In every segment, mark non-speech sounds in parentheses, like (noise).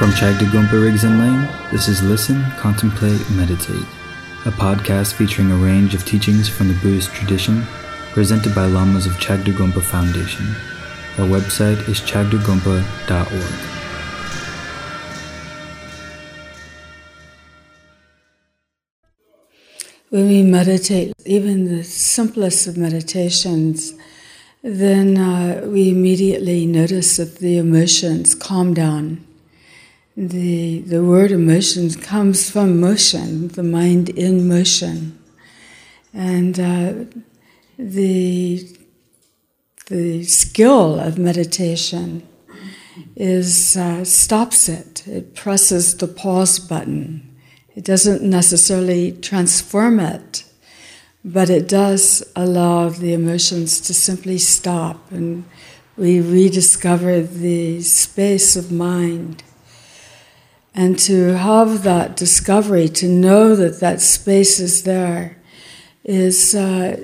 From Chagdagompa Rigdzin Ling, this is Listen, Contemplate, Meditate, a podcast featuring a range of teachings from the Buddhist tradition presented by Lamas of Chagdud Gonpa Foundation. Our website is chagdagompa.org. When we meditate, even the simplest of meditations, then uh, we immediately notice that the emotions calm down. The, the word emotions comes from motion, the mind in motion. And uh, the, the skill of meditation is uh, stops it. It presses the pause button. It doesn't necessarily transform it, but it does allow the emotions to simply stop and we rediscover the space of mind. And to have that discovery, to know that that space is there, is uh,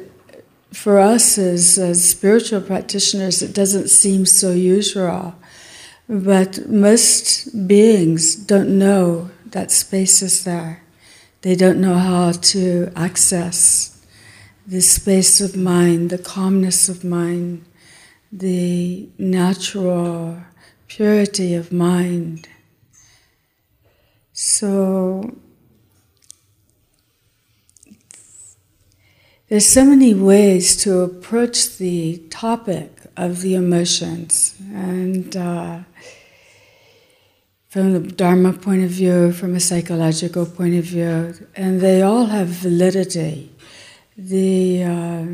for us as, as spiritual practitioners, it doesn't seem so usual. But most beings don't know that space is there. They don't know how to access the space of mind, the calmness of mind, the natural purity of mind. So there's so many ways to approach the topic of the emotions, and uh, from the Dharma point of view, from a psychological point of view, and they all have validity. The uh,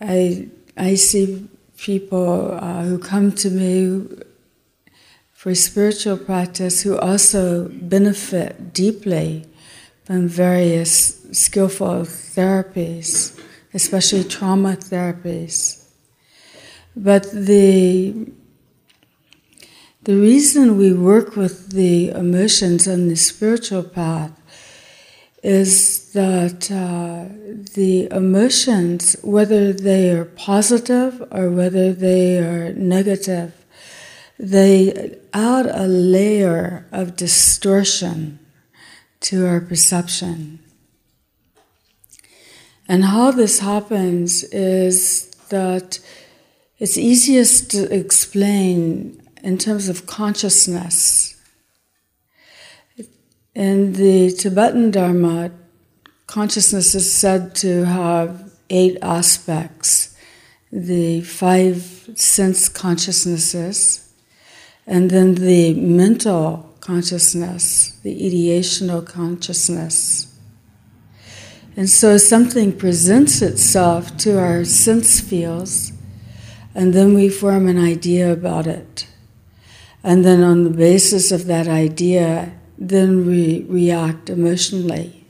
I I see people uh, who come to me for spiritual practice who also benefit deeply from various skillful therapies, especially trauma therapies. But the the reason we work with the emotions on the spiritual path is that uh, the emotions, whether they are positive or whether they are negative, they add a layer of distortion to our perception. And how this happens is that it's easiest to explain in terms of consciousness. In the Tibetan Dharma, consciousness is said to have eight aspects the five sense consciousnesses and then the mental consciousness, the ideational consciousness. And so something presents itself to our sense fields, and then we form an idea about it. And then, on the basis of that idea, then we react emotionally.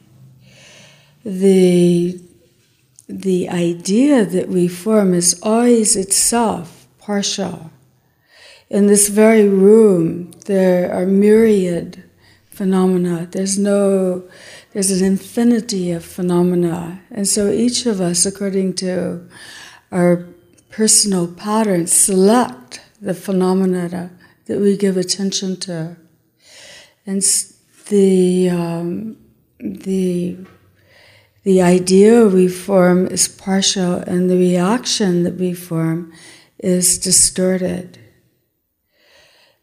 The, the idea that we form is always itself partial in this very room, there are myriad phenomena. There's no, there's an infinity of phenomena. And so each of us, according to our personal patterns, select the phenomena that we give attention to. And the, um, the, the idea we form is partial, and the reaction that we form is distorted.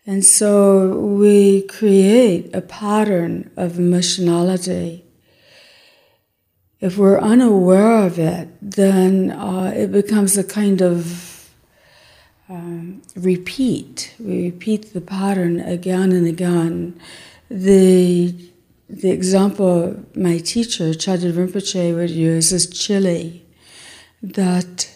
And so we create a pattern of emotionality. If we're unaware of it, then uh, it becomes a kind of um, repeat. We repeat the pattern again and again. The, the example my teacher, Chagdud Rinpoche, would use is chili. That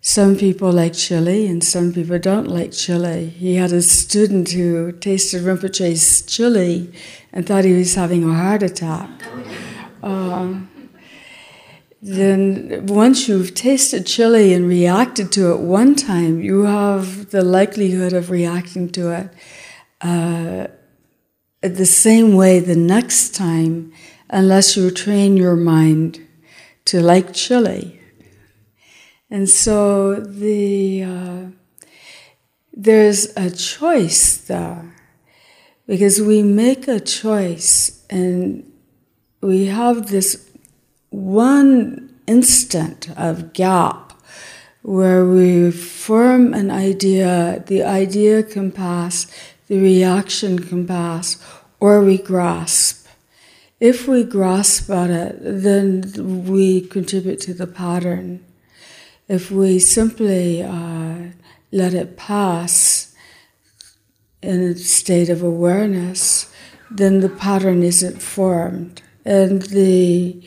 some people like chili and some people don't like chili. He had a student who tasted Rinpoche's chili and thought he was having a heart attack. Uh, then once you've tasted chili and reacted to it one time, you have the likelihood of reacting to it uh, the same way the next time, unless you train your mind to like chili. And so the uh, there's a choice there. Because we make a choice and we have this one instant of gap where we form an idea, the idea can pass, the reaction can pass, or we grasp. If we grasp at it, then we contribute to the pattern. If we simply uh, let it pass in a state of awareness, then the pattern isn't formed. And the,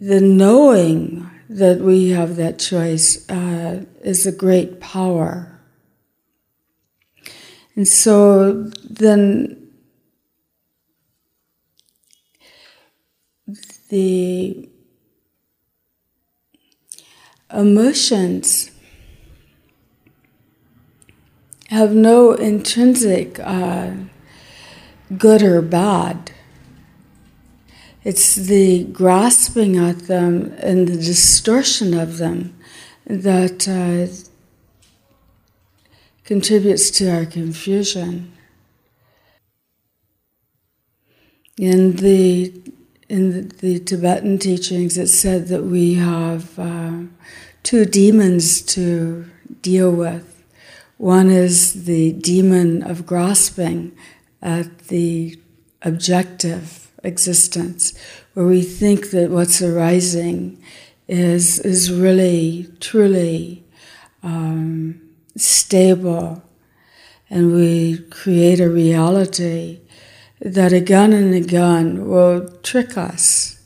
the knowing that we have that choice uh, is a great power. And so then the emotions have no intrinsic uh, good or bad. It's the grasping at them and the distortion of them that uh, contributes to our confusion. In the in the, Tibetan teachings, it said that we have uh, two demons to deal with. One is the demon of grasping at the objective existence, where we think that what's arising is is really truly um, stable, and we create a reality that again and again will trick us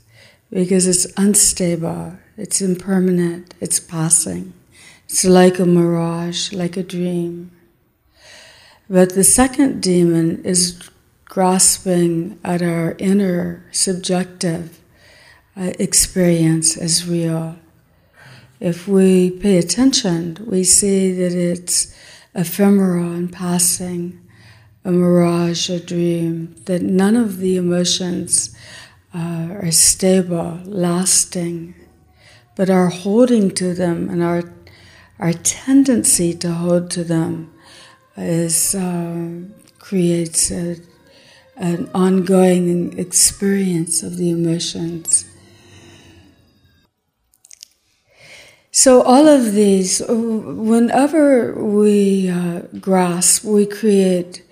because it's unstable, it's impermanent, it's passing. It's like a mirage, like a dream. But the second demon is grasping at our inner subjective uh, experience as real. If we pay attention, we see that it's ephemeral and passing, a mirage, a dream, that none of the emotions uh, are stable, lasting, but our holding to them and our our tendency to hold to them is uh, creates a, an ongoing experience of the emotions. So all of these, whenever we uh, grasp, we create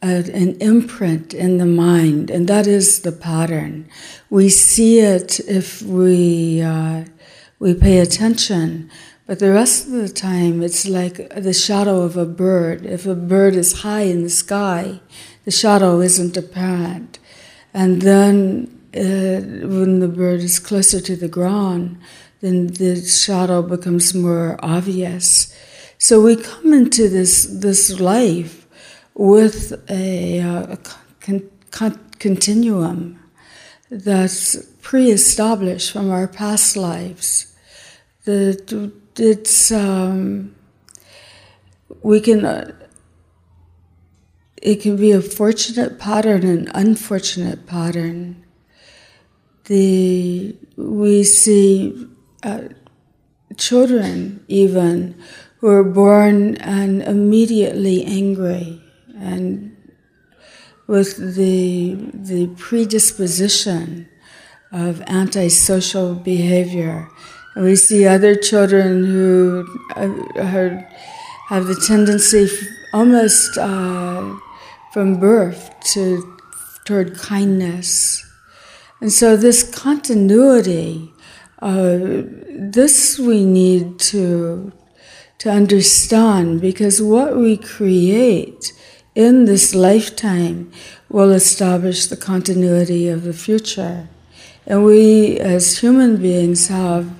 an imprint in the mind, and that is the pattern. We see it if we uh, we pay attention, but the rest of the time, it's like the shadow of a bird. If a bird is high in the sky, the shadow isn't apparent. And then uh, when the bird is closer to the ground, then the shadow becomes more obvious. So we come into this, this life with a, uh, a con- con- continuum that's pre established from our past lives. The, it's um, we can uh, it can be a fortunate pattern and unfortunate pattern. The we see uh, children even who are born and immediately angry and with the the predisposition of antisocial behavior we see other children who uh, have the tendency almost uh, from birth to toward kindness. And so this continuity, uh, this we need to to understand because what we create in this lifetime will establish the continuity of the future. And we as human beings have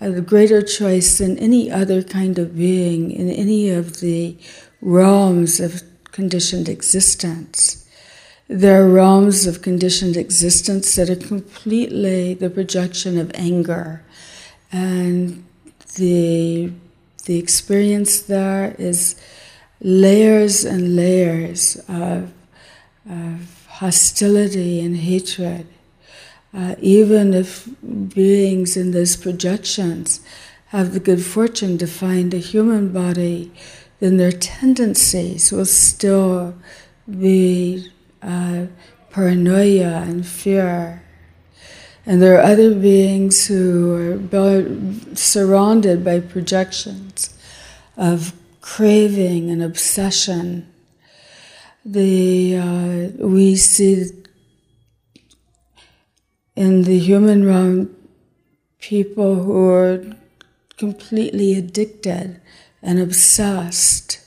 a greater choice than any other kind of being in any of the realms of conditioned existence. There are realms of conditioned existence that are completely the projection of anger. And the, the experience there is layers and layers of, of hostility and hatred uh, even if beings in those projections have the good fortune to find a human body, then their tendencies will still be uh, paranoia and fear. And there are other beings who are surrounded by projections of craving and obsession. The, uh, we see in the human realm people who are completely addicted and obsessed.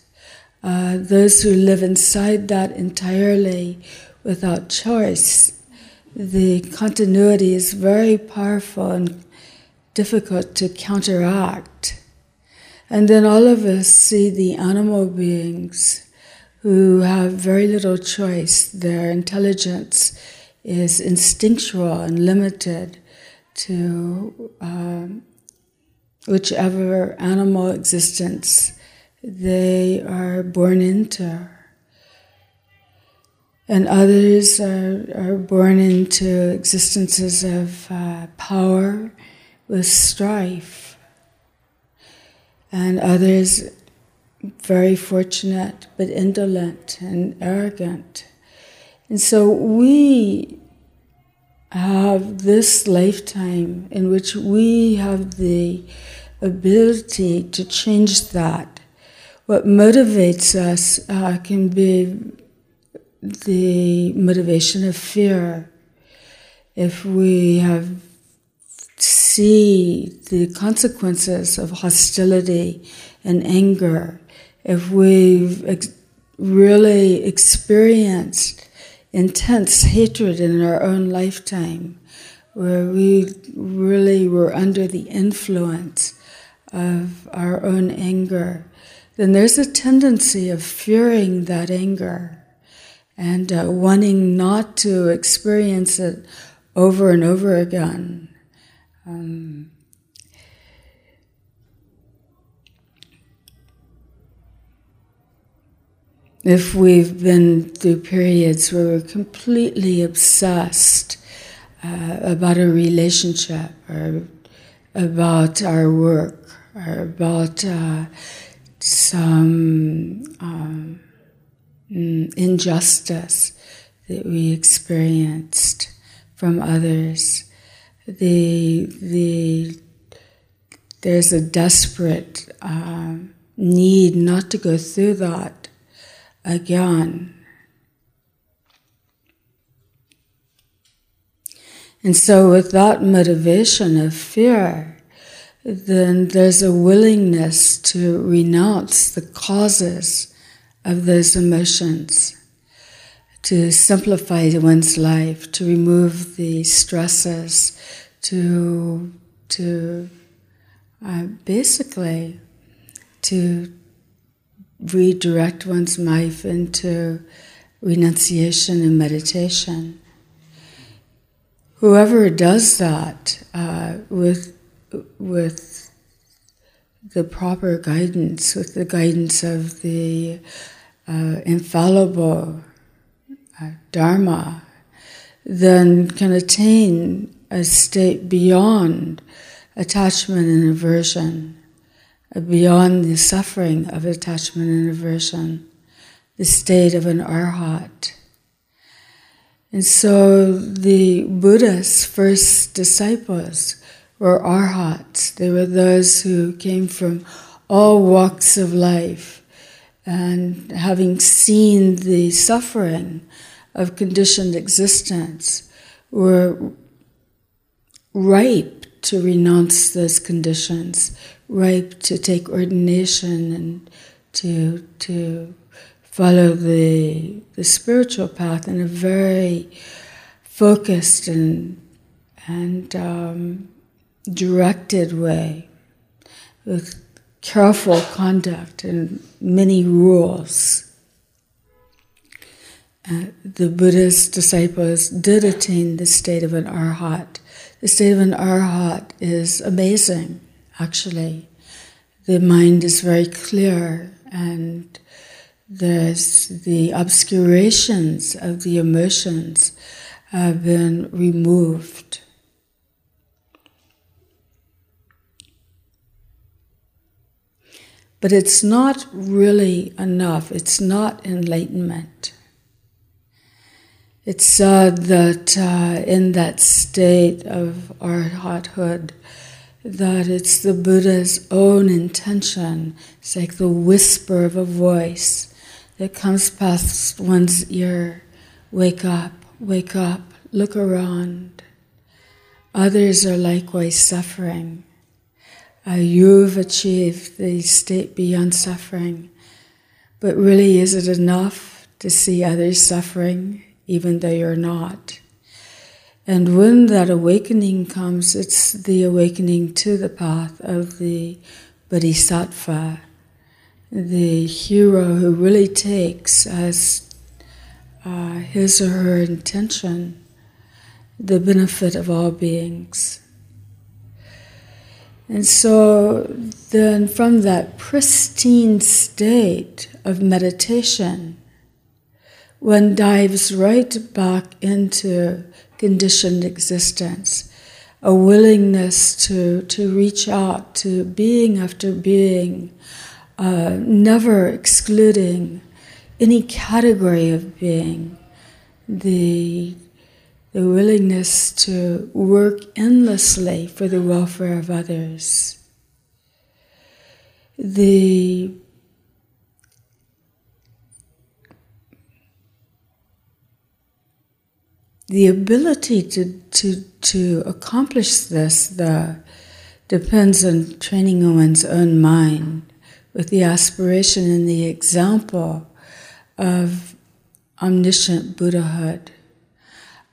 Uh, those who live inside that entirely without choice. The continuity is very powerful and difficult to counteract. And then all of us see the animal beings who have very little choice. Their intelligence is instinctual and limited to uh, whichever animal existence they are born into. And others are, are born into existences of uh, power with strife. And others very fortunate but indolent and arrogant. And so we have this lifetime in which we have the ability to change that. What motivates us uh, can be the motivation of fear. If we have see the consequences of hostility and anger, if we've ex- really experienced intense hatred in our own lifetime, where we really were under the influence of our own anger, then there's a tendency of fearing that anger and uh, wanting not to experience it over and over again. Um, if we've been through periods where we're completely obsessed uh, about a relationship or about our work or about uh, some um, injustice that we experienced from others, the the there's a desperate uh, need not to go through that again. And so, with that motivation of fear, then there's a willingness to renounce the causes of those emotions, to simplify one's life, to remove the stresses, to, to uh, basically to redirect one's life into renunciation and meditation. Whoever does that uh, with with the proper guidance, with the guidance of the uh, infallible uh, Dharma, then can attain a state beyond attachment and aversion beyond the suffering of attachment and aversion, the state of an arhat. And so the Buddha's first disciples were arhats. They were those who came from all walks of life and having seen the suffering of conditioned existence were ripe to renounce those conditions, ripe to take ordination and to to follow the the spiritual path in a very focused and and um, directed way, with careful conduct and many rules. Uh, the Buddha's disciples did attain the state of an arhat. The state of an arhat is amazing actually. The mind is very clear and there's the obscurations of the emotions have been removed. But it's not really enough, it's not enlightenment. It's said that uh, in that state of arhathood, that it's the Buddha's own intention. It's like the whisper of a voice that comes past one's ear. Wake up, wake up, look around. Others are likewise suffering. Uh, you've achieved the state beyond suffering. But really, is it enough to see others suffering? even though you're not. And when that awakening comes, it's the awakening to the path of the bodhisattva, the hero who really takes as uh, his or her intention the benefit of all beings. And so then, from that pristine state of meditation, one dives right back into conditioned existence, a willingness to, to reach out to being after being, uh, never excluding any category of being, the, the willingness to work endlessly for the welfare of others. The the ability to, to, to accomplish this the, depends on training one's own mind with the aspiration and the example of omniscient Buddhahood.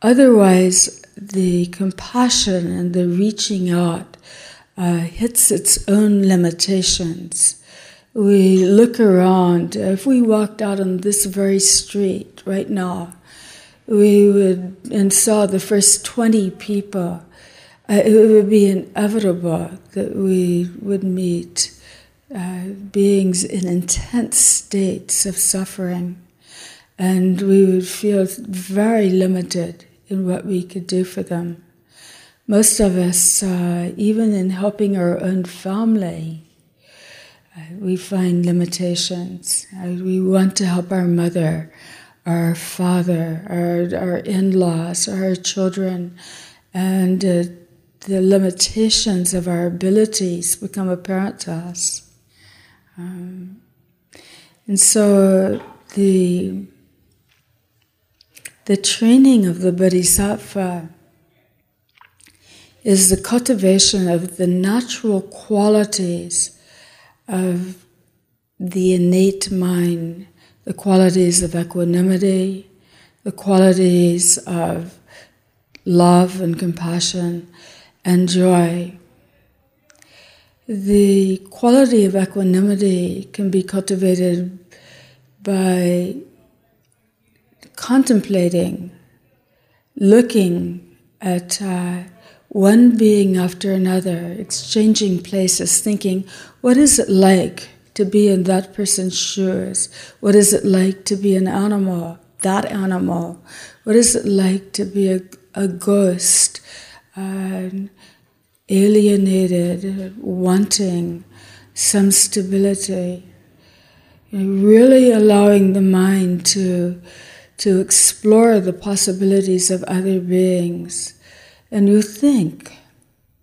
Otherwise, the compassion and the reaching out uh, hits its own limitations. We look around, if we walked out on this very street right now, we would and saw the first 20 people, uh, it would be inevitable that we would meet uh, beings in intense states of suffering, and we would feel very limited in what we could do for them. Most of us, uh, even in helping our own family, uh, we find limitations. Uh, we want to help our mother our father, our, our in laws, our children, and uh, the limitations of our abilities become apparent to us. Um, and so the, the training of the bodhisattva is the cultivation of the natural qualities of the innate mind the qualities of equanimity, the qualities of love and compassion and joy. The quality of equanimity can be cultivated by contemplating, looking at uh, one being after another, exchanging places, thinking, what is it like to be in that person's shoes? What is it like to be an animal, that animal? What is it like to be a, a ghost, uh, alienated, wanting some stability? Really allowing the mind to, to explore the possibilities of other beings. And you think,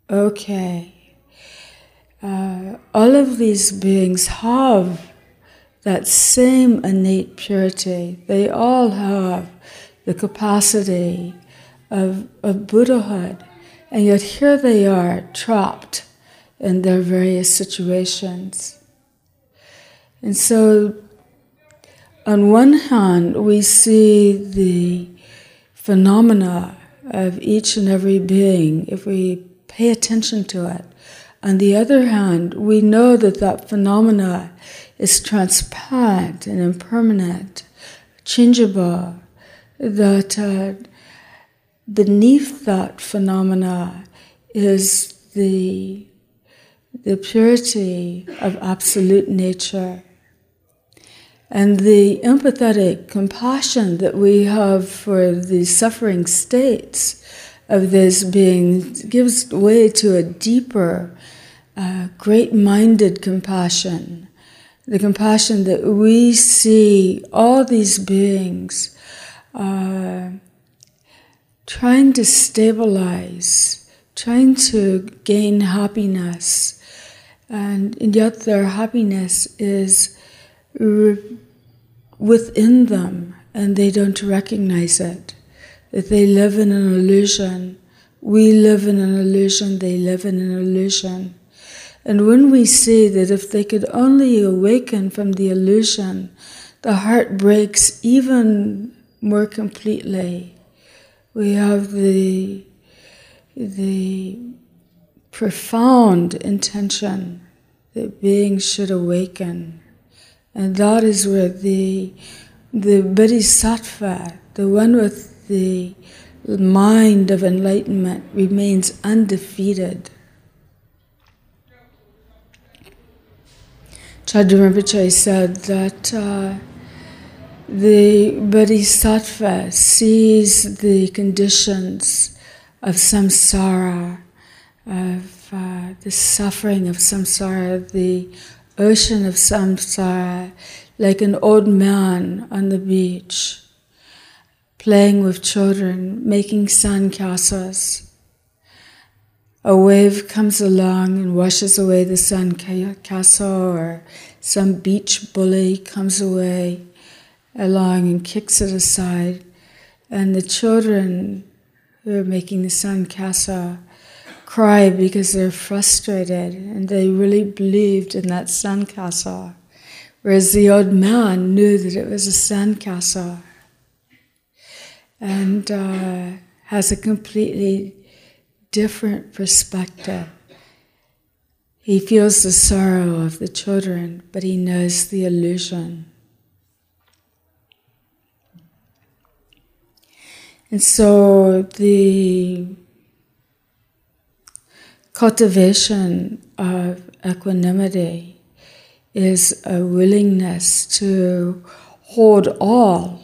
okay, uh, all of these beings have that same innate purity. They all have the capacity of, of Buddhahood, and yet here they are trapped in their various situations. And so, on one hand, we see the phenomena of each and every being if we pay attention to it on the other hand, we know that that phenomena is transparent and impermanent, changeable, that uh, beneath that phenomena is the, the purity of absolute nature. And the empathetic compassion that we have for the suffering states of this being gives way to a deeper, great minded compassion. The compassion that we see all these beings uh, trying to stabilize, trying to gain happiness, and, and yet their happiness is re- within them and they don't recognize it. That they live in an illusion. We live in an illusion, they live in an illusion. And when we see that if they could only awaken from the illusion, the heart breaks even more completely. We have the, the profound intention that beings should awaken. And that is where the, the bodhisattva, the one with the mind of enlightenment, remains undefeated. Chögyam Rinpoche said that uh, the bodhisattva sees the conditions of samsara, of uh, the suffering of samsara, the ocean of samsara, like an old man on the beach, playing with children, making sandcastles a wave comes along and washes away the sandcastle, or some beach bully comes away along and kicks it aside, and the children who are making the sandcastle cry because they're frustrated and they really believed in that sandcastle, whereas the old man knew that it was a sandcastle and uh, has a completely different perspective. He feels the sorrow of the children, but he knows the illusion. And so the cultivation of equanimity is a willingness to hold all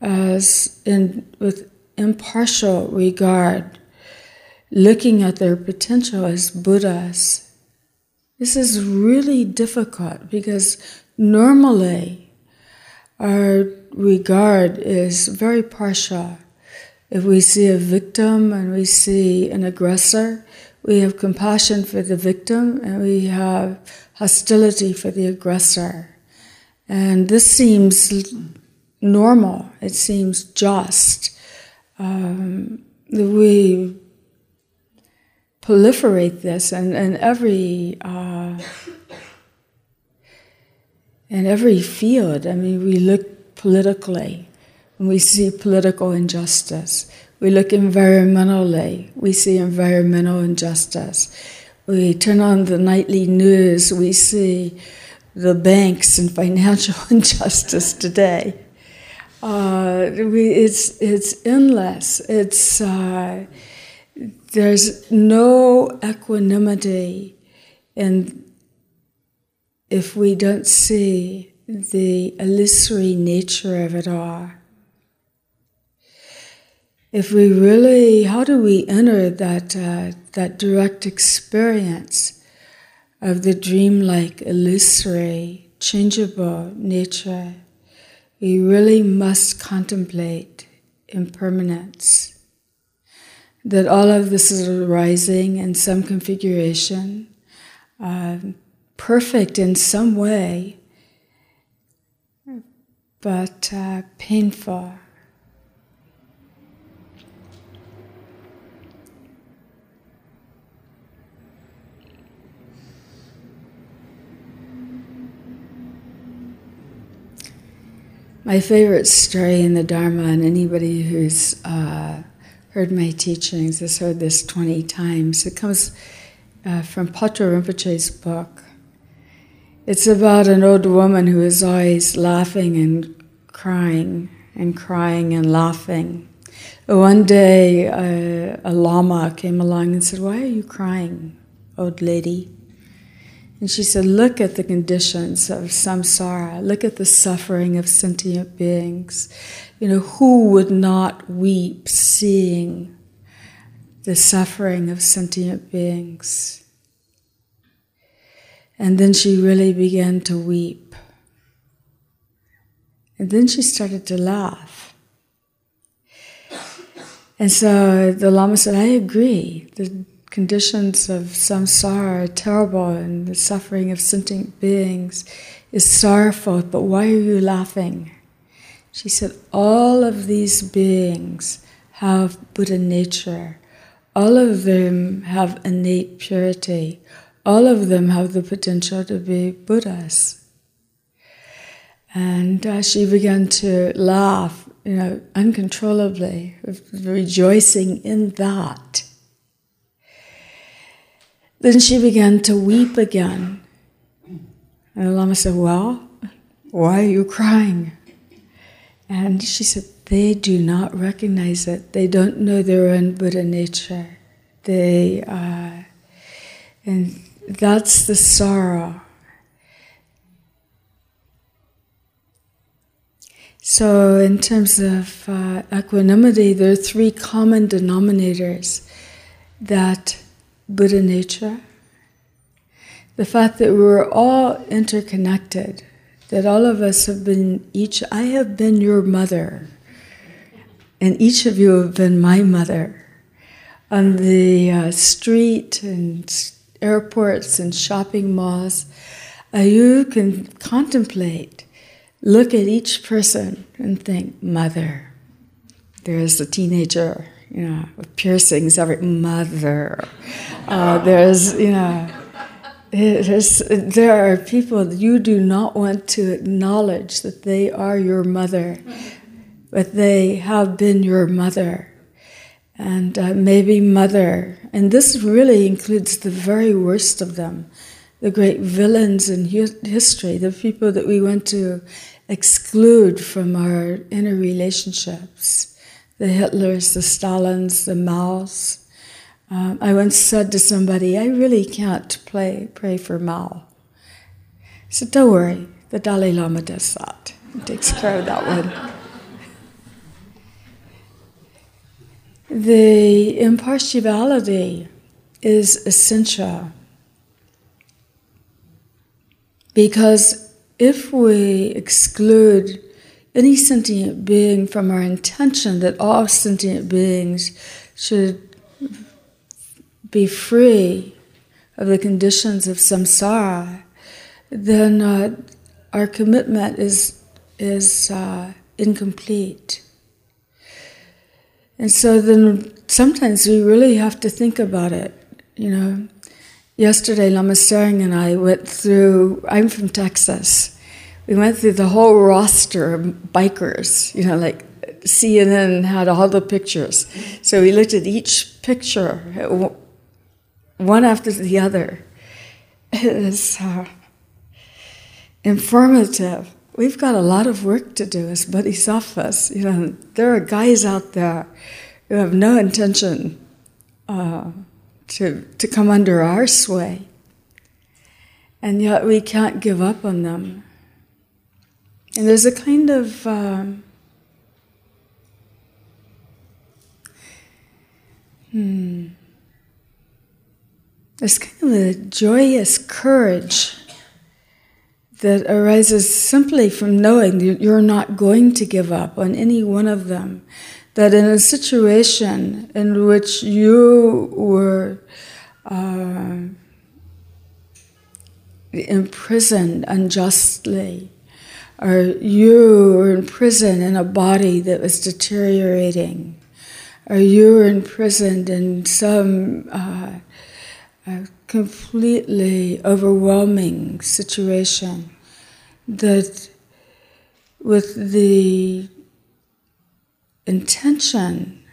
as in with impartial regard looking at their potential as Buddhas. This is really difficult because normally our regard is very partial. If we see a victim and we see an aggressor, we have compassion for the victim and we have hostility for the aggressor. And this seems normal, it seems just. Um, we proliferate this and, and every uh, in every field. I mean, we look politically and we see political injustice. We look environmentally, we see environmental injustice. We turn on the nightly news, we see the banks and financial (laughs) injustice today. Uh, we, it's, it's endless. It's, uh, there's no equanimity in if we don't see the illusory nature of it all. If we really, how do we enter that, uh, that direct experience of the dreamlike, illusory, changeable nature? We really must contemplate impermanence that all of this is arising in some configuration, uh, perfect in some way, but uh, painful. My favorite story in the Dharma, and anybody who's uh, heard my teachings, has heard this 20 times. It comes uh, from Patrul Rinpoche's book. It's about an old woman who is always laughing and crying and crying and laughing. One day, uh, a lama came along and said, Why are you crying, old lady? And she said, Look at the conditions of samsara, look at the suffering of sentient beings. You know, who would not weep seeing the suffering of sentient beings? And then she really began to weep. And then she started to laugh. And so the Lama said, I agree. The conditions of samsara are terrible and the suffering of sentient beings is sorrowful, but why are you laughing? She said, All of these beings have Buddha nature. All of them have innate purity. All of them have the potential to be Buddhas. And uh, she began to laugh, you know, uncontrollably, rejoicing in that. Then she began to weep again. And the Lama said, Well, why are you crying? And she said, They do not recognize it. They don't know their own Buddha nature. They, uh, and that's the sorrow. So, in terms of uh, equanimity, there are three common denominators that Buddha nature, the fact that we're all interconnected, that all of us have been each, I have been your mother, and each of you have been my mother. On the uh, street and airports and shopping malls, uh, you can contemplate look at each person and think, mother. There's a teenager, you know, with piercings every mother. Uh, there's, you know, there are people you do not want to acknowledge that they are your mother, but they have been your mother. And uh, maybe mother, and this really includes the very worst of them, the great villains in history, the people that we want to exclude from our inner relationships the Hitlers, the Stalins, the Maos. Um, I once said to somebody, I really can't play, pray for Mao. I said, Don't worry, the Dalai Lama does that. He takes care of that one. The impartiality is essential because if we exclude any sentient being from our intention that all sentient beings should be free of the conditions of samsara, then uh, our commitment is is uh, incomplete. And so then sometimes we really have to think about it. You know, yesterday Lama Tsering and I went through. I'm from Texas we went through the whole roster of bikers, you know, like CNN had all the pictures. So we looked at each picture, one after the other. It is uh, informative. We've got a lot of work to do as bodhisattvas. You know, there are guys out there who have no intention uh, to, to come under our sway. And yet we can't give up on them. And there's a kind of um, hmm, there's kind of a joyous courage that arises simply from knowing that you're not going to give up on any one of them. That in a situation in which you were uh, imprisoned unjustly, or you were in prison in a body that was deteriorating, or you were imprisoned in some uh, completely overwhelming situation that with the intention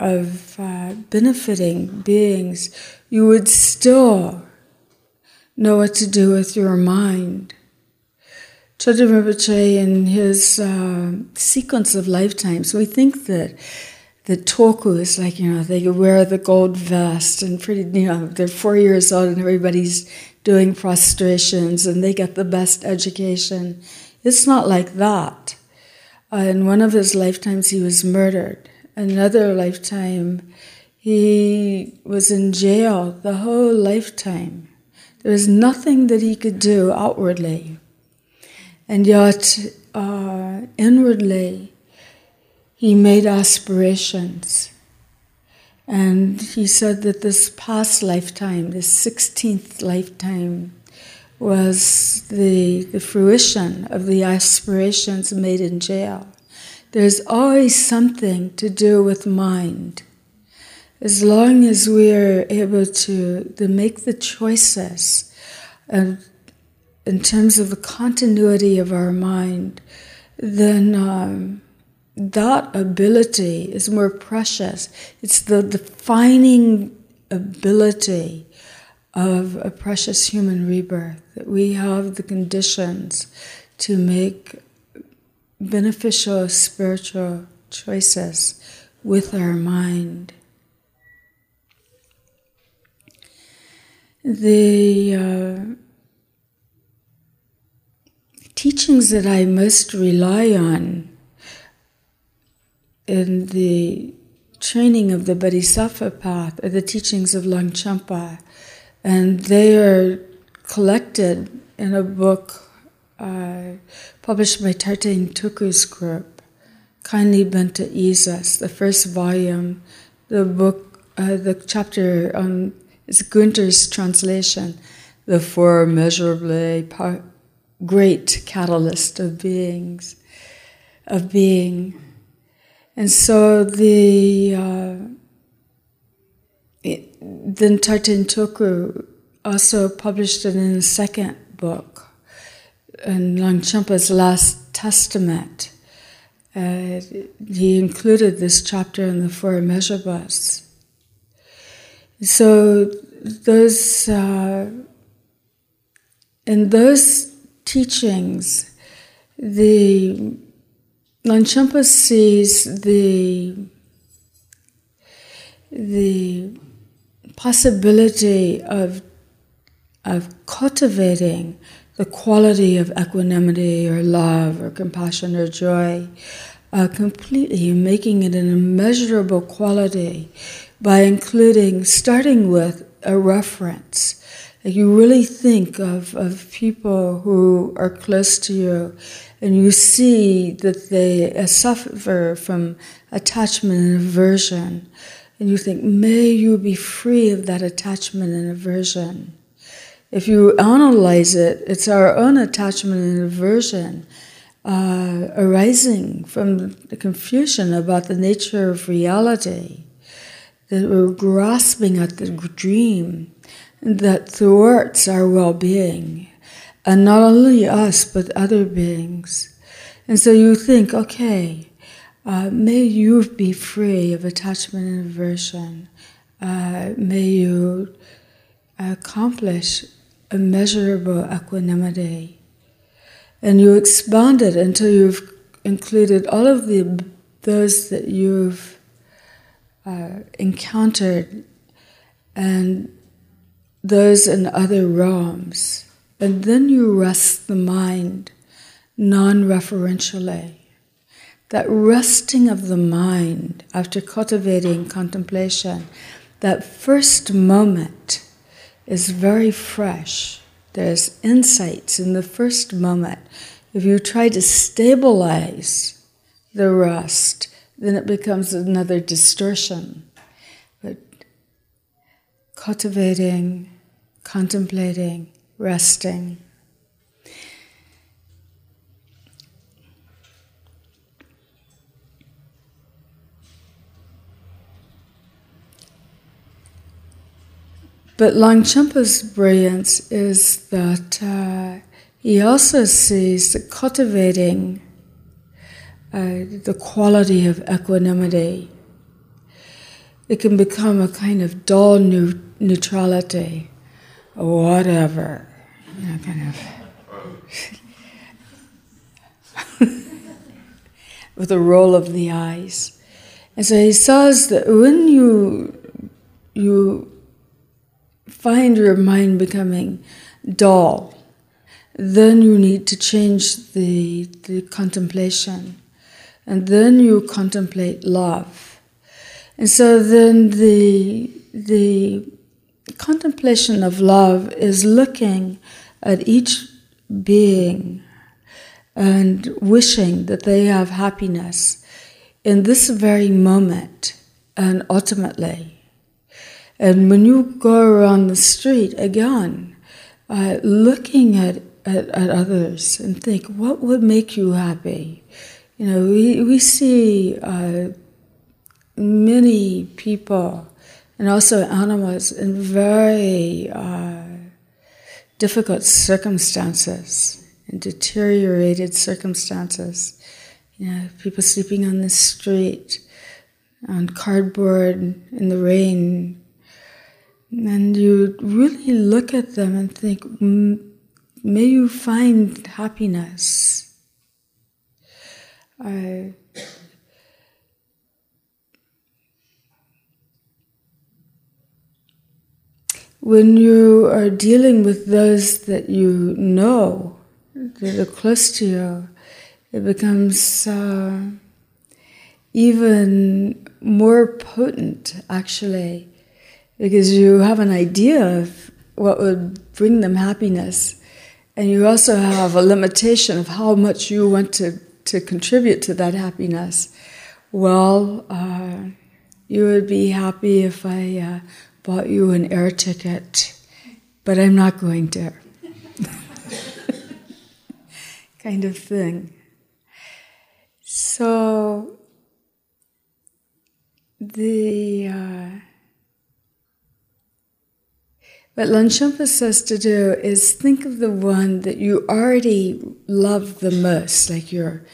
of uh, benefiting beings, you would still know what to do with your mind Chögyam Rinpoche in his uh, sequence of lifetimes, we think that the tulku is like, you know, they wear the gold vest and pretty, you know, they're four years old and everybody's doing prostrations and they get the best education. It's not like that. Uh, in one of his lifetimes, he was murdered. Another lifetime, he was in jail the whole lifetime. There was nothing that he could do outwardly and yet, uh, inwardly, he made aspirations And he said that this past lifetime, this 16th lifetime, was the, the fruition of the aspirations made in jail. There's always something to do with mind. As long as we are able to, to make the choices and in terms of the continuity of our mind, then um, that ability is more precious. It's the defining ability of a precious human rebirth, that we have the conditions to make beneficial spiritual choices with our mind. The uh, teachings that I most rely on in the training of the Bodhisattva path are the teachings of Longchenpa, and they are collected in a book uh, published by Tarthang Tulku's group, Kindly Bent to Ease Us, the first volume. The book, uh, the chapter on is Guenther's translation, The Four Measurably great catalyst of beings, of being. And so the uh, it, then Tarthang Tulku also published it in a second book, in Longchenpa's Last Testament. Uh, he included this chapter in the Four Immeasurables. So those uh, in those teachings, the Longchenpa sees the the possibility of of cultivating the quality of equanimity or love or compassion or joy uh, completely, making it an immeasurable quality by including, starting with a reference like you really think of, of people who are close to you and you see that they uh, suffer from attachment and aversion. And you think, may you be free of that attachment and aversion. If you analyze it, it's our own attachment and aversion uh, arising from the confusion about the nature of reality, that we're grasping at the dream that thwarts our well being, and not only us, but other beings. And so you think, okay, uh, may you be free of attachment and aversion. Uh, may you accomplish immeasurable equanimity. And you expand it until you've included all of the those that you've uh, encountered and those in other realms. And then you rest the mind non referentially. That resting of the mind after cultivating contemplation, that first moment is very fresh. There's insights in the first moment. If you try to stabilize the rest, then it becomes another distortion. But cultivating contemplating, resting. But Longchenpa's brilliance is that uh, he also sees that cultivating uh, the quality of equanimity. It can become a kind of dull neutrality whatever, you know, kind of, (laughs) with a roll of the eyes. And so he says that when you you find your mind becoming dull, then you need to change the, the contemplation. And then you contemplate love. And so then the the contemplation of love is looking at each being and wishing that they have happiness in this very moment, and ultimately. And when you go around the street again, uh, looking at, at, at, others and think, what would make you happy? You know, we, we see uh, many people and also animals in very uh, difficult circumstances, in deteriorated circumstances. You know, people sleeping on the street, on cardboard, in the rain. And you really look at them and think, may you find happiness. I, when you are dealing with those that you know, that are close to you, it becomes uh, even more potent, actually, because you have an idea of what would bring them happiness, and you also have a limitation of how much you want to, to contribute to that happiness. Well, uh, you would be happy if I uh, bought you an air ticket, but I'm not going there. (laughs) kind of thing. So, the uh, what Longchenpa says to do is think of the one that you already love the most, like your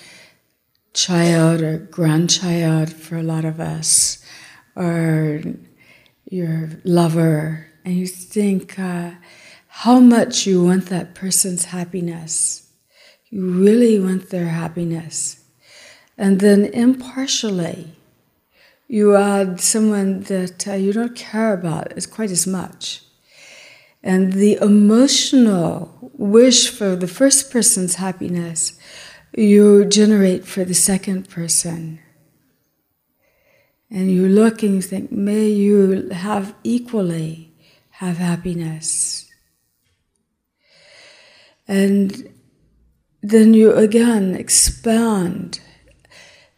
child or grandchild for a lot of us, or your lover and you think uh, how much you want that person's happiness. You really want their happiness. And then impartially, you add someone that uh, you don't care about as quite as much. And the emotional wish for the first person's happiness you generate for the second person. And you look and you think, may you have equally have happiness. And then you again expand.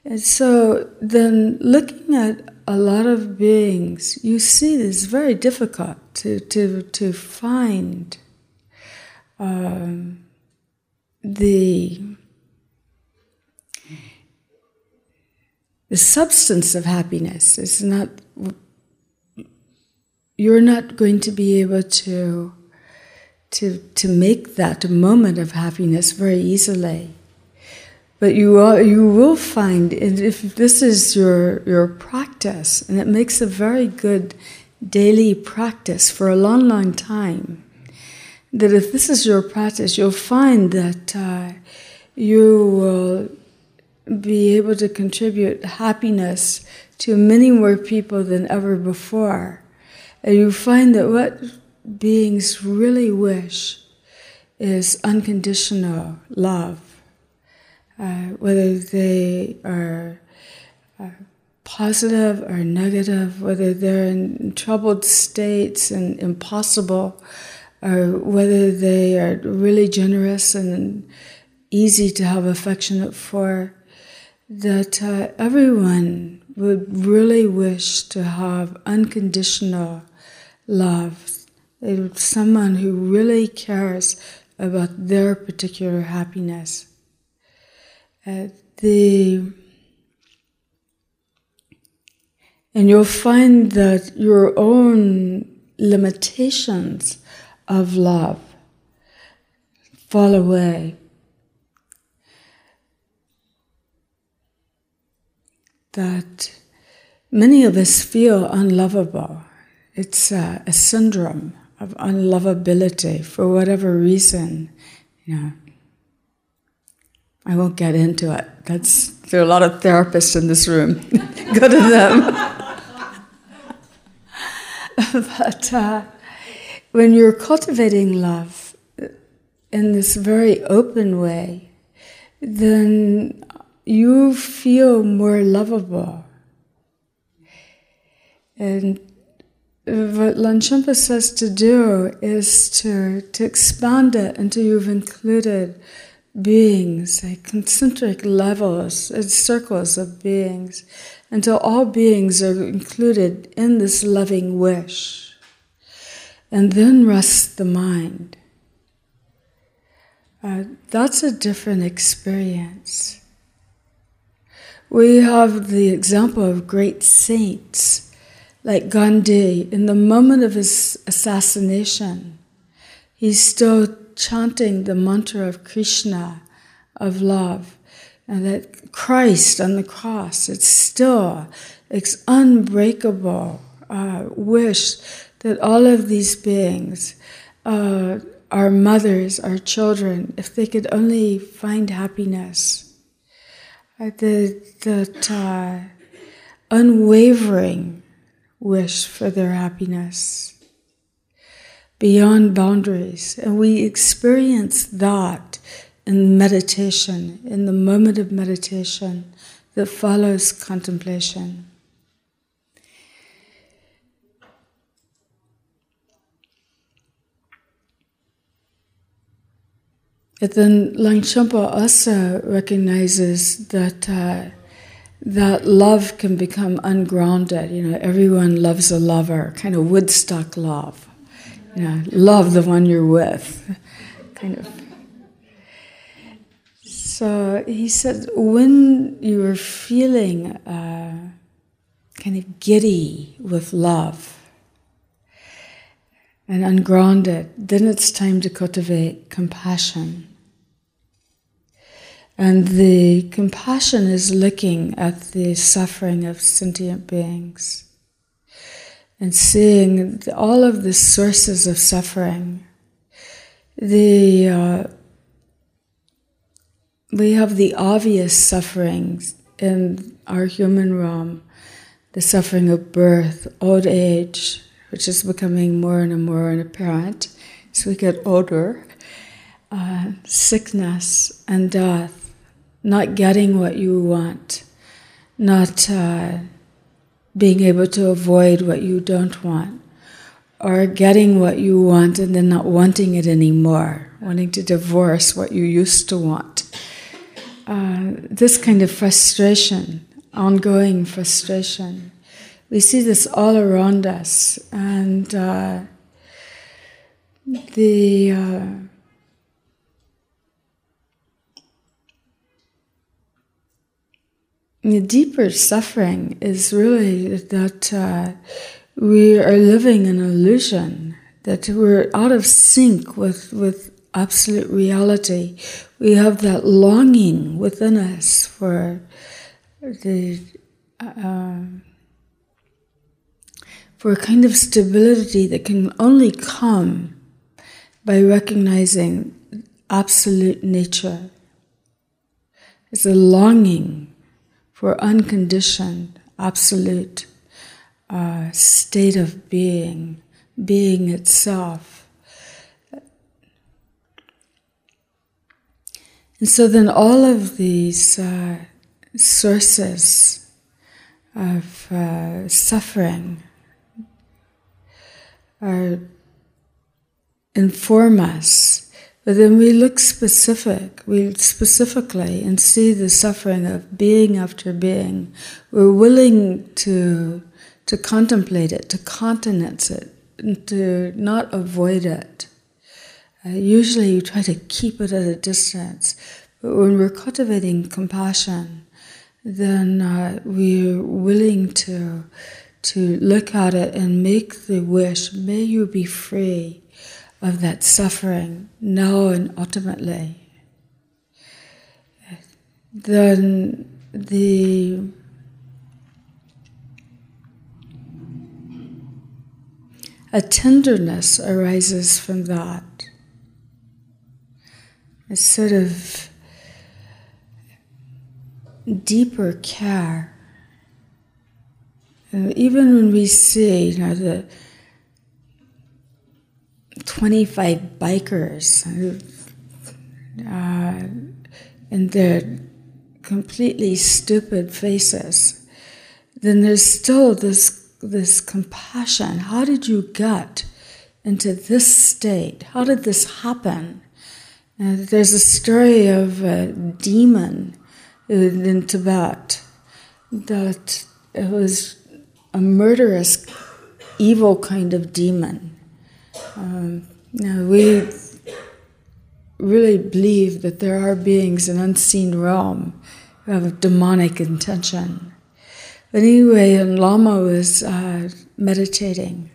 And so then looking at a lot of beings, you see it's very difficult to, to, to find um, the the substance of happiness. is not, you're not going to be able to, to, to make that moment of happiness very easily. But you, are, you will find, if this is your, your practice, and it makes a very good daily practice for a long, long time, that if this is your practice, you'll find that uh, you will be able to contribute happiness to many more people than ever before. And you find that what beings really wish is unconditional love. Uh, whether they are uh, positive or negative, whether they're in troubled states and impossible, or whether they are really generous and easy to have affectionate for that uh, everyone would really wish to have unconditional love, someone who really cares about their particular happiness. Uh, the and you'll find that your own limitations of love fall away that many of us feel unlovable. It's a, a syndrome of unlovability for whatever reason. You know, I won't get into it. That's there are a lot of therapists in this room. (laughs) Go to them. (laughs) but uh, when you're cultivating love in this very open way, then you feel more lovable. And what Longchenpa says to do is to, to expand it until you've included beings, like concentric levels, circles of beings. until all beings are included in this loving wish. And then rests the mind. Uh, that's a different experience. We have the example of great saints like Gandhi. In the moment of his assassination, he's still chanting the mantra of Krishna, of love, and that Christ on the cross, it's still, it's unbreakable uh, wish that all of these beings, uh, our mothers, our children, if they could only find happiness, uh, that uh, unwavering wish for their happiness beyond boundaries. And we experience that in meditation, in the moment of meditation that follows contemplation. But then Longchenpa also recognizes that uh, that love can become ungrounded. You know, everyone loves a lover, kind of Woodstock love. You know, love the one you're with, kind of. So he said, when you are feeling uh, kind of giddy with love and ungrounded, then it's time to cultivate compassion. And the compassion is looking at the suffering of sentient beings and seeing all of the sources of suffering. The uh, we have the obvious sufferings in our human realm, the suffering of birth, old age, which is becoming more and more apparent as we get older, uh, sickness and death, not getting what you want, not. Uh, being able to avoid what you don't want, or getting what you want and then not wanting it anymore, wanting to divorce what you used to want. Uh, this kind of frustration, ongoing frustration, we see this all around us, and uh, the the deeper suffering is really that uh, we are living an illusion, that we're out of sync with, with absolute reality. We have that longing within us for the uh, for a kind of stability that can only come by recognizing absolute nature. It's a longing for unconditioned, absolute uh, state of being, being itself. And so then all of these uh, sources of uh, suffering are inform us but then we look specific, we specifically and see the suffering of being after being. We're willing to to contemplate it, to countenance it, and to not avoid it. Uh, usually you try to keep it at a distance, but when we're cultivating compassion, then uh, we're willing to to look at it and make the wish, may you be free of that suffering now and ultimately, then the a tenderness arises from that. A sort of deeper care. And even when we see, you know, the 25 bikers uh, and their completely stupid faces, then there's still this, this compassion. How did you get into this state? How did this happen? Uh, there's a story of a demon in Tibet that it was a murderous, evil kind of demon. Um, we really believe that there are beings in unseen realm a demonic intention. But anyway, and Lama was uh, meditating,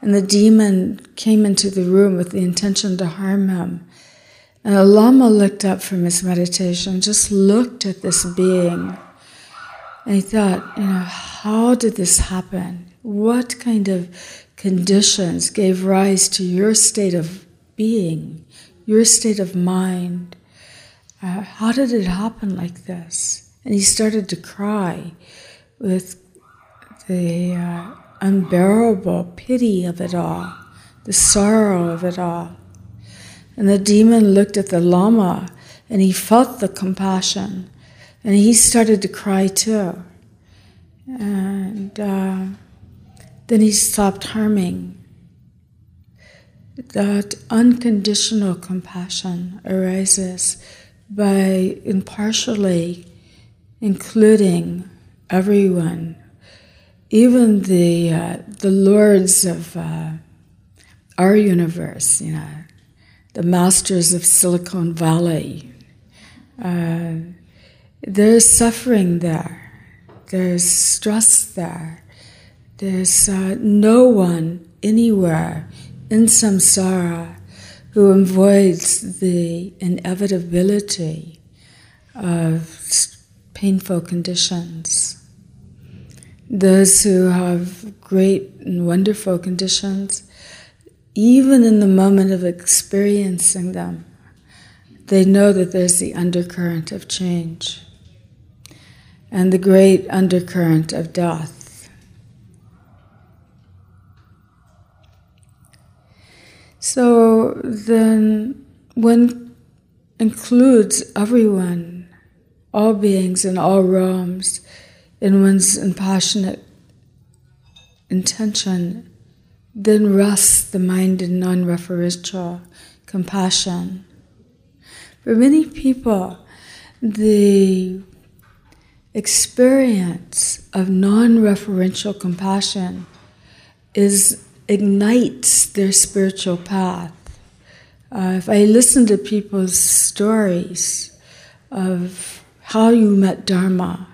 and the demon came into the room with the intention to harm him. And the Lama looked up from his meditation, just looked at this being, and he thought, you know, how did this happen? What kind of conditions gave rise to your state of being, your state of mind? Uh, how did it happen like this? And he started to cry with the uh, unbearable pity of it all, the sorrow of it all. And the demon looked at the Lama and he felt the compassion and he started to cry too. And uh, then he stopped harming. That unconditional compassion arises by impartially including everyone, even the uh, the lords of uh, our universe, you know, the masters of Silicon Valley. Uh, there's suffering there. There's stress there. There's uh, no one anywhere in samsara who avoids the inevitability of painful conditions. Those who have great and wonderful conditions, even in the moment of experiencing them, they know that there's the undercurrent of change and the great undercurrent of death. So then one includes everyone, all beings in all realms, in one's impassionate intention, then rests the mind in non referential compassion. For many people, the experience of non-referential compassion is ignites their spiritual path. Uh, if I listen to people's stories of how you met Dharma,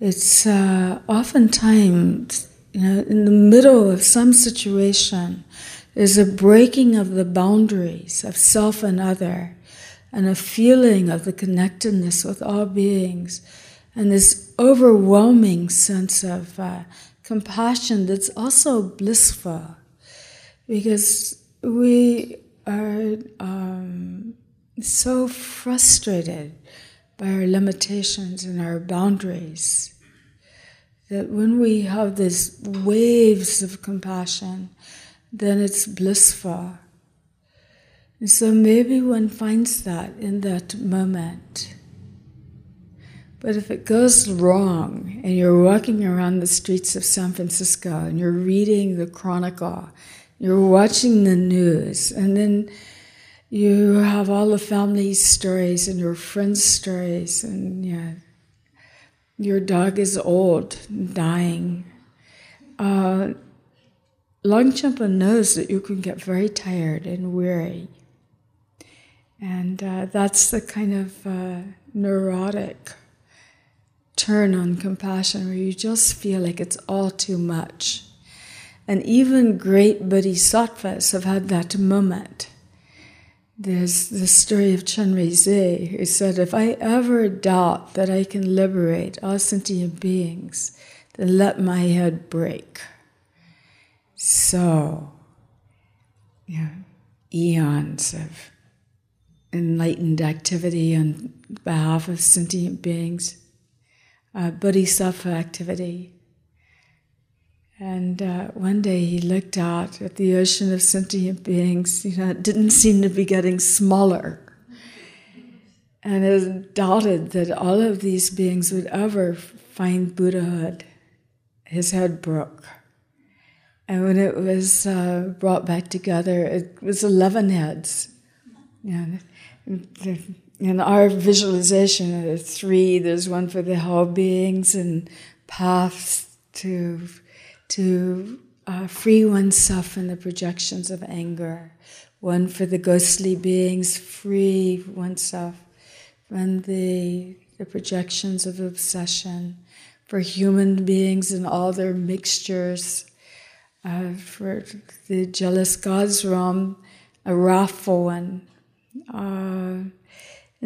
it's uh, oftentimes you know in the middle of some situation. There's a breaking of the boundaries of self and other, and a feeling of the connectedness with all beings and this overwhelming sense of uh, compassion that's also blissful because we are um, so frustrated by our limitations and our boundaries that when we have these waves of compassion, then it's blissful. And so maybe one finds that in that moment. But if it goes wrong and you're walking around the streets of San Francisco and you're reading the Chronicle, you're watching the news, and then you have all the family stories and your friends' stories, and yeah, your dog is old, dying. Uh, Longchenpa knows that you can get very tired and weary. And uh, that's the kind of uh, neurotic turn on compassion where you just feel like it's all too much. And even great bodhisattvas have had that moment. There's the story of Chenrezig, who said, If I ever doubt that I can liberate all sentient beings, then let my head break. So, yeah, eons of enlightened activity on behalf of sentient beings uh, bodhisattva activity. And uh, one day he looked out at the ocean of sentient beings. You know, it didn't seem to be getting smaller. And it doubted that all of these beings would ever find Buddhahood. His head broke. And when it was uh, brought back together, it was 11 heads. Yeah, in our visualization, there's three. There's one for the whole beings, and paths to, to uh, free oneself from the projections of anger, one for the ghostly beings, free oneself from the, the projections of obsession, for human beings and all their mixtures, uh, for the jealous gods realm, a wrathful one. Uh,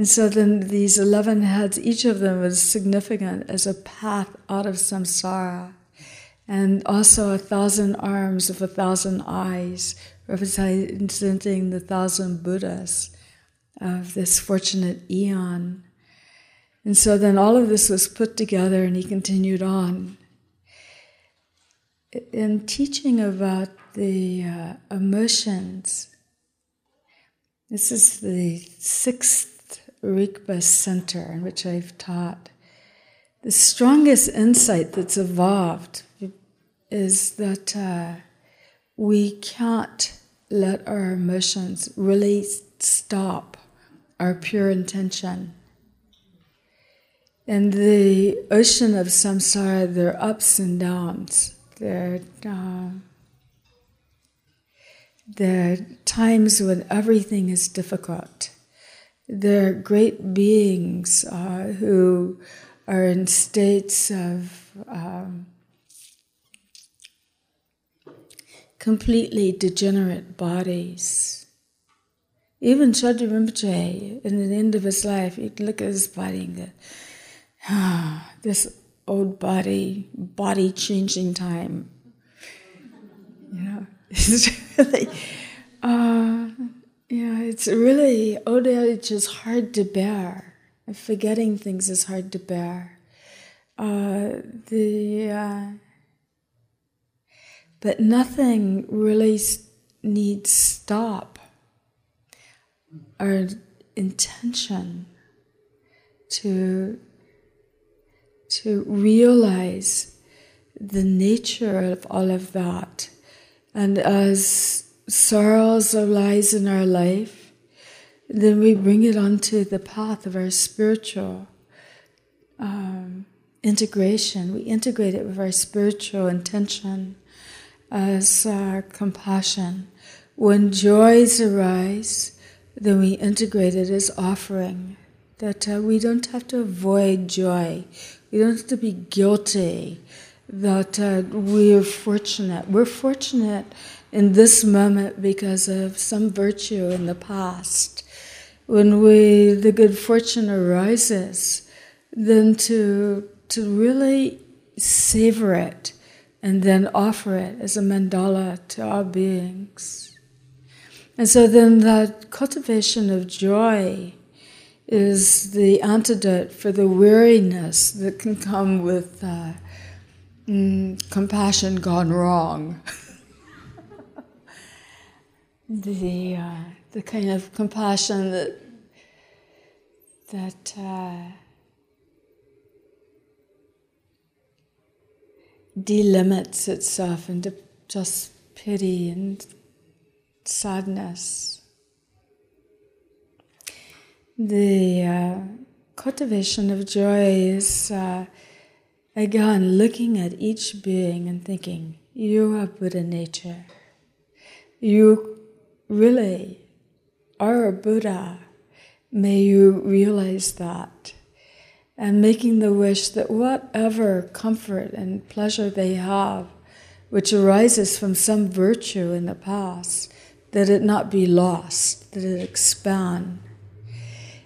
and so then these 11 heads, each of them was significant as a path out of samsara. And also a thousand arms of a thousand eyes, representing the thousand Buddhas of this fortunate eon. And so then all of this was put together, and he continued on. In teaching about the uh, emotions, this is the sixth Rigpa center in which I've taught. The strongest insight that's evolved is that uh, we can't let our emotions really stop our pure intention. In the ocean of samsara, there are ups and downs. There, uh, there are times when everything is difficult. There are great beings uh, who are in states of um, completely degenerate bodies even Chagdud Rinpoche, in the end of his life, he'd look at his body and go, ah, this old body, body changing time. You know, (laughs) it's really, uh, yeah, it's really, old is hard to bear. Forgetting things is hard to bear. Uh, the, uh, but nothing really needs stop our intention to, to realize the nature of all of that. And as sorrows arise in our life, then we bring it onto the path of our spiritual um, integration. We integrate it with our spiritual intention as our compassion. When joys arise, then we integrate it as offering. That uh, we don't have to avoid joy. We don't have to be guilty that uh, we're fortunate. We're fortunate in this moment because of some virtue in the past. When we the good fortune arises, then to to really savor it and then offer it as a mandala to our beings. And so then that cultivation of joy is the antidote for the weariness that can come with uh, mm, compassion gone wrong. (laughs) the, uh, the kind of compassion that, that uh, delimits itself into just pity and sadness. The uh, cultivation of joy is uh, again looking at each being and thinking, you are Buddha nature. You really are a Buddha. May you realize that. And making the wish that whatever comfort and pleasure they have, which arises from some virtue in the past, that it not be lost, that it expand.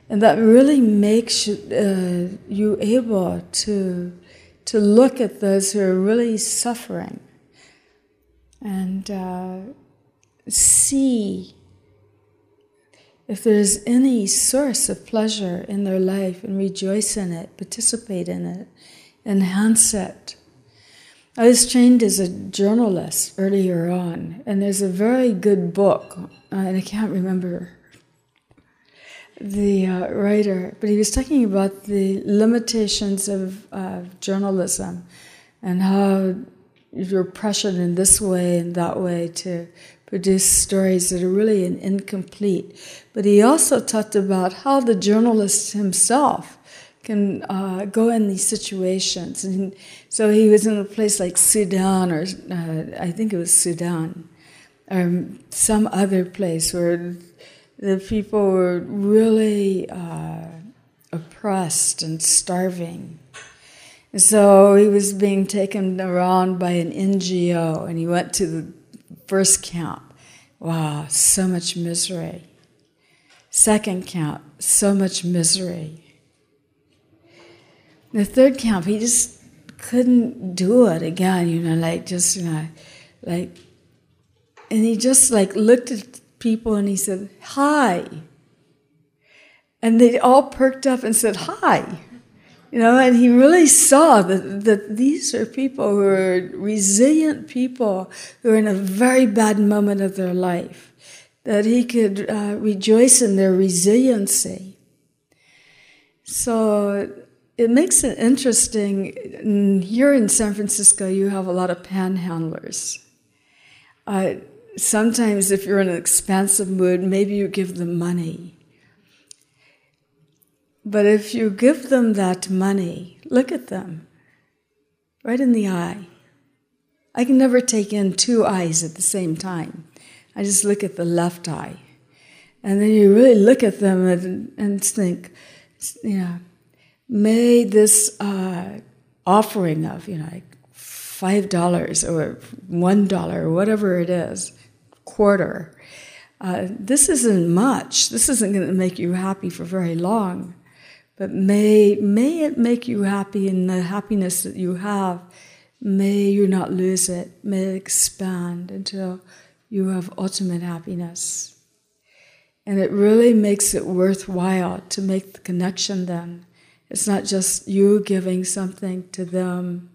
And that really makes you, uh, you able to, to look at those who are really suffering and uh, see if there's any source of pleasure in their life and rejoice in it, participate in it, enhance it. I was trained as a journalist earlier on, and there's a very good book, uh, and I can't remember the uh, writer, but he was talking about the limitations of uh, journalism and how you're pressured in this way and that way to produce stories that are really incomplete. But he also talked about how the journalist himself can uh, go in these situations. And so he was in a place like Sudan, or uh, I think it was Sudan, or some other place where the people were really uh, oppressed and starving. So he was being taken around by an NGO, and he went to the first camp. Wow, so much misery. Second camp, so much misery. The third camp, he just couldn't do it again, you know, like just, you know, like, and he just like looked at people and he said, Hi. And they all perked up and said, Hi. You know, and he really saw that, that these are people who are resilient people who are in a very bad moment of their life, that he could uh, rejoice in their resiliency. So it makes it interesting. Here in San Francisco, you have a lot of panhandlers. Uh, sometimes, if you're in an expansive mood, maybe you give them money but if you give them that money, look at them right in the eye. I can never take in two eyes at the same time. I just look at the left eye. And then you really look at them and, and think, you know, may this uh, offering of, you know, like $5 or $1 or whatever it is, quarter, uh, this isn't much. This isn't going to make you happy for very long. But may, may it make you happy in the happiness that you have. May you not lose it. May it expand until you have ultimate happiness. And it really makes it worthwhile to make the connection then. It's not just you giving something to them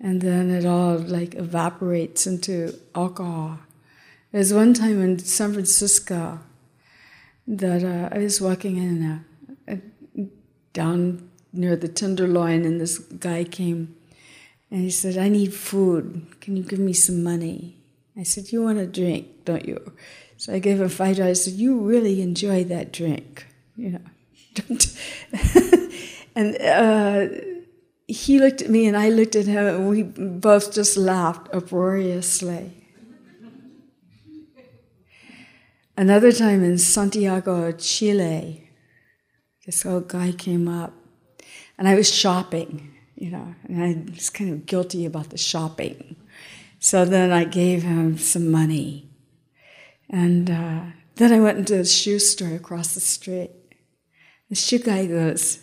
and then it all like evaporates into alcohol. There's one time in San Francisco that uh, I was walking in a down near the Tenderloin, and this guy came and he said, I need food. Can you give me some money? I said, You want a drink, don't you? So I gave him five dollars. I said, You really enjoy that drink, you know. (laughs) (laughs) and uh, he looked at me and I looked at him, and we both just laughed uproariously. Another time in Santiago, Chile, this old guy came up, and I was shopping, you know, and I was kind of guilty about the shopping. So then I gave him some money. And uh, then I went into a shoe store across the street. The shoe guy goes,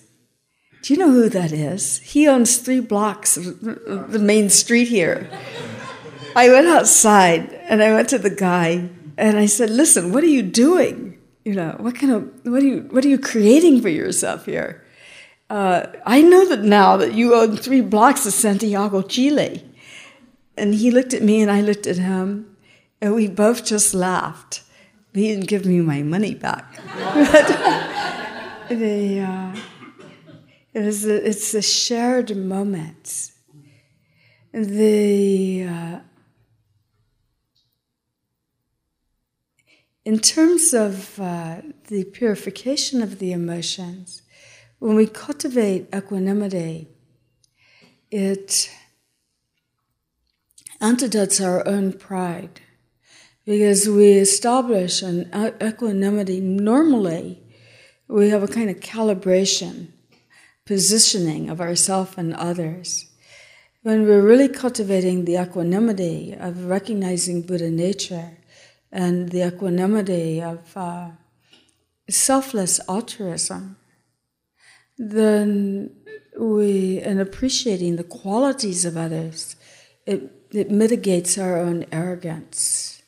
Do you know who that is? He owns three blocks of the main street here. I went outside and I went to the guy and I said, Listen, what are you doing? You know, what kind of what are you what are you creating for yourself here? Uh, I know that now that you own three blocks of Santiago, Chile. And he looked at me and I looked at him, and we both just laughed. He didn't give me my money back. (laughs) but the, uh, it is a, it's a shared moment. The uh, In terms of uh, the purification of the emotions, when we cultivate equanimity, it antidotes our own pride because we establish an equanimity. Normally, we have a kind of calibration, positioning of ourself and others. When we're really cultivating the equanimity of recognizing Buddha nature, and the equanimity of uh, selfless altruism, then we, in appreciating the qualities of others, it, it mitigates our own arrogance.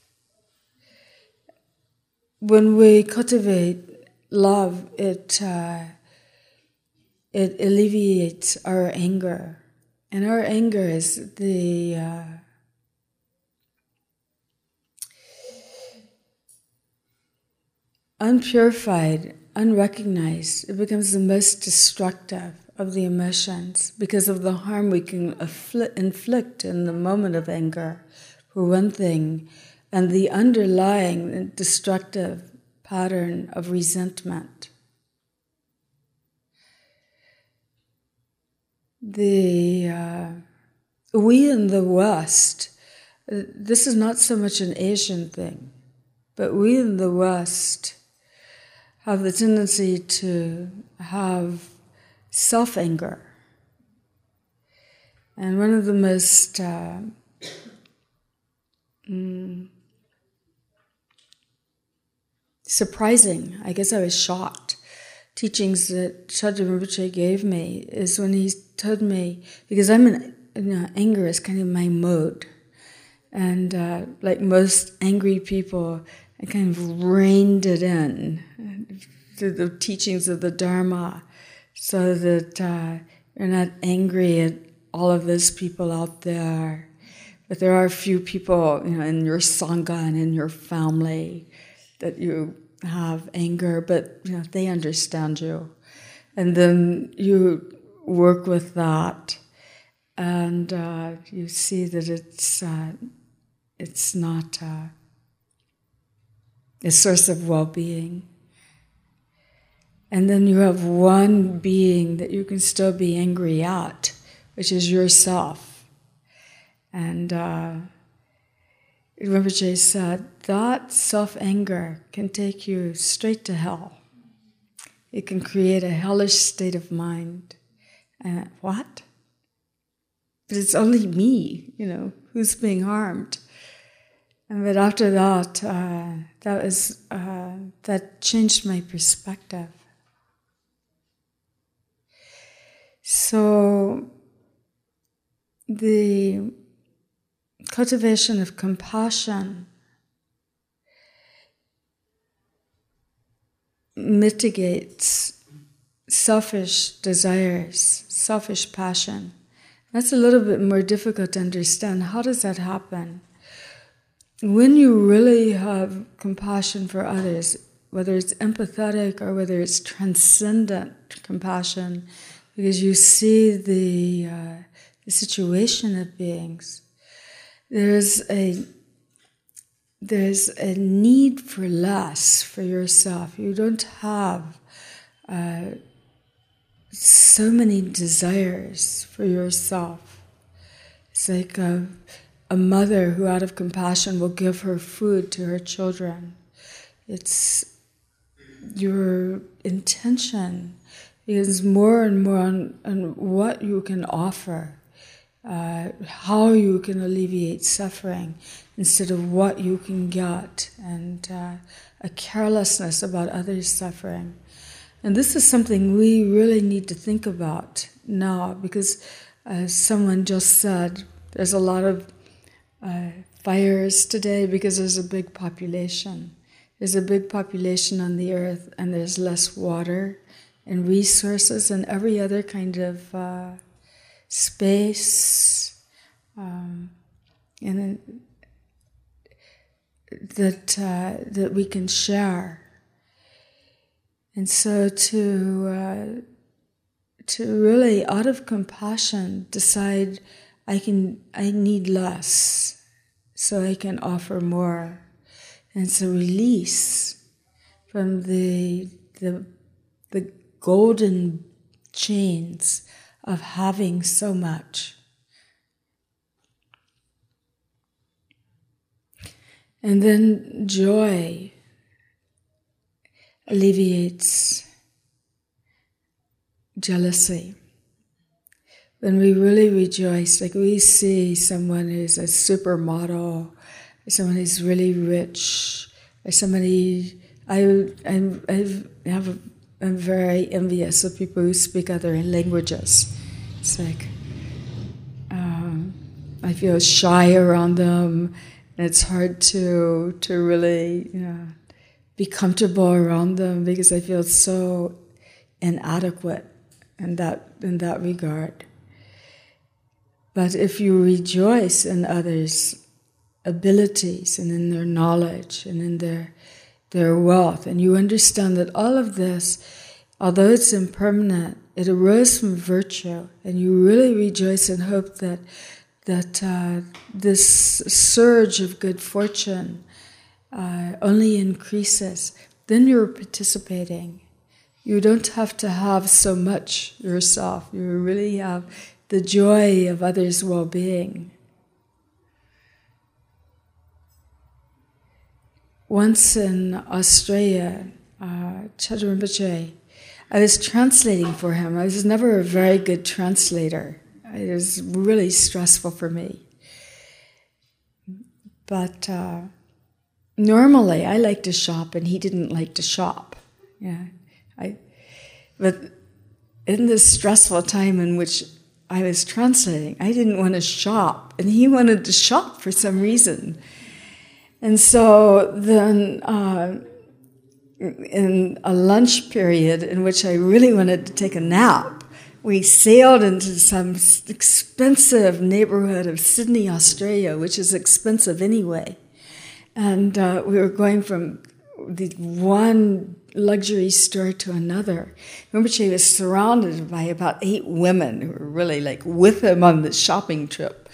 When we cultivate love, it, uh, it alleviates our anger. And our anger is the uh, unpurified, unrecognized, it becomes the most destructive of the emotions because of the harm we can inflict in the moment of anger, for one thing, and the underlying destructive pattern of resentment. the uh, we in the West, uh, this is not so much an Asian thing, but we in the West have the tendency to have self anger. And one of the most uh, mm, surprising, I guess I was shocked, teachings that Chagdud Rinpoche gave me is when he told me, because I'm in, you know, anger is kind of my mode. And uh, like most angry people, I kind of reined it in through the teachings of the Dharma so that uh, you're not angry at all of those people out there. But there are a few people, you know, in your sangha and in your family that you have anger, but you know they understand you, and then you work with that, and uh, you see that it's uh, it's not uh, a source of well-being. And then you have one being that you can still be angry at, which is yourself. And uh, Jay said that self anger can take you straight to hell. It can create a hellish state of mind. And what? But it's only me, you know, who's being harmed. And but after that, uh, that was uh, that changed my perspective. So the cultivation of compassion mitigates selfish desires, selfish passion. That's a little bit more difficult to understand. How does that happen? When you really have compassion for others, whether it's empathetic or whether it's transcendent compassion, because you see the, uh, the situation of beings, there's a there's a need for less for yourself. You don't have uh, so many desires for yourself. It's like a, a mother who, out of compassion, will give her food to her children. It's your intention is more and more on, on what you can offer uh, how you can alleviate suffering instead of what you can get, and uh, a carelessness about others' suffering. And this is something we really need to think about now because uh, someone just said there's a lot of uh, fires today because there's a big population. There's a big population on the earth, and there's less water and resources and every other kind of uh, space, um, and that uh, that we can share. And so to uh, to really, out of compassion, decide I can I need less, so I can offer more. And so release from the the the golden chains of having so much. And then joy alleviates jealousy. When we really rejoice, like we see someone who's a supermodel, someone who's really rich, or somebody, I, I, I have a I'm very envious of people who speak other languages. It's like um, I feel shy around them, and it's hard to to really you know be comfortable around them because I feel so inadequate in that in that regard. But if you rejoice in others' abilities and in their knowledge and in their their wealth. And you understand that all of this, although it's impermanent, it arose from virtue. And you really rejoice and hope that, that uh, this surge of good fortune uh, only increases. Then you're participating. You don't have to have so much yourself. You really have the joy of others' well being. Once in Australia, uh, Chagdud Rinpoche, I was translating for him. I was never a very good translator. It was really stressful for me. But uh, normally I like to shop and he didn't like to shop. Yeah. I, but in this stressful time in which I was translating, I didn't want to shop and he wanted to shop for some reason. And so then, uh, in a lunch period in which I really wanted to take a nap, we sailed into some expensive neighborhood of Sydney, Australia, which is expensive anyway. And uh, we were going from the one luxury store to another. Remember, she was surrounded by about eight women who were really like with him on the shopping trip.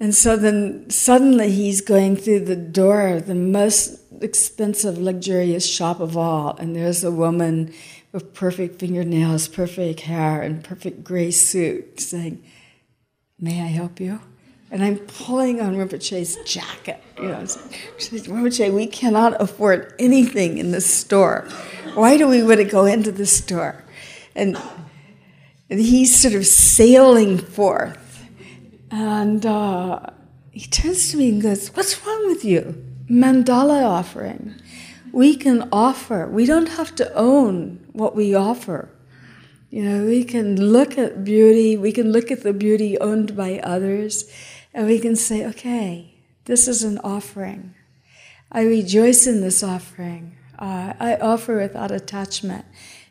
And so then suddenly he's going through the door of the most expensive, luxurious shop of all, and there's a woman with perfect fingernails, perfect hair, and perfect gray suit saying, May I help you? And I'm pulling on Rinpoche's jacket. You know, says, Rinpoche, we cannot afford anything in this store. Why do we want to go into the store? And, and he's sort of sailing forth and uh, he turns to me and goes, What's wrong with you? Mandala offering. We can offer, we don't have to own what we offer. You know, we can look at beauty, we can look at the beauty owned by others, and we can say, okay, this is an offering. I rejoice in this offering. Uh, I offer without attachment.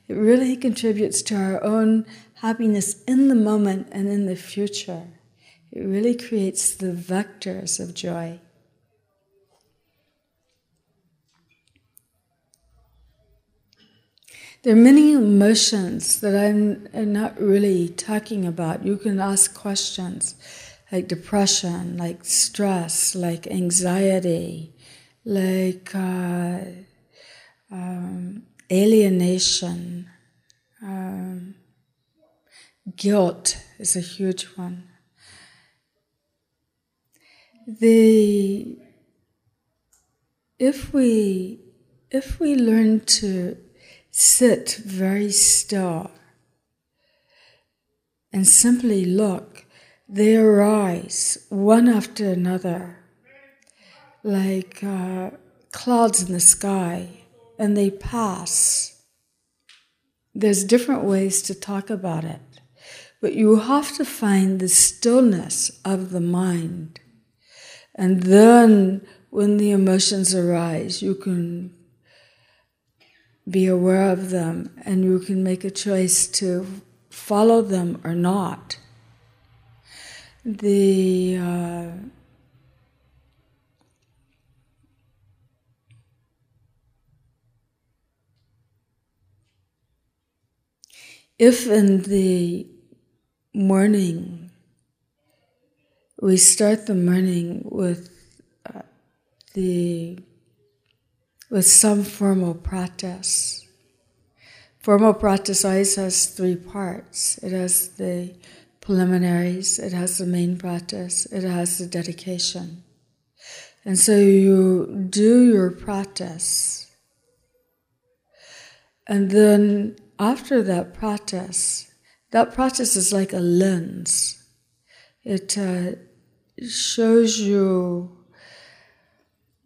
It really contributes to our own happiness in the moment and in the future. It really creates the vectors of joy. There are many emotions that I'm not really talking about. You can ask questions like depression, like stress, like anxiety, like uh, um, alienation. Um, guilt is a huge one the if we if we learn to sit very still and simply look, they arise one after another like uh, clouds in the sky and they pass. There's different ways to talk about it, but you have to find the stillness of the mind and then when the emotions arise, you can be aware of them and you can make a choice to follow them or not. The uh, if in the morning we start the morning with uh, the with some formal practice. Formal practice always has three parts. It has the preliminaries, it has the main practice, it has the dedication. And so you do your practice. And then after that practice, that practice is like a lens. It uh, shows you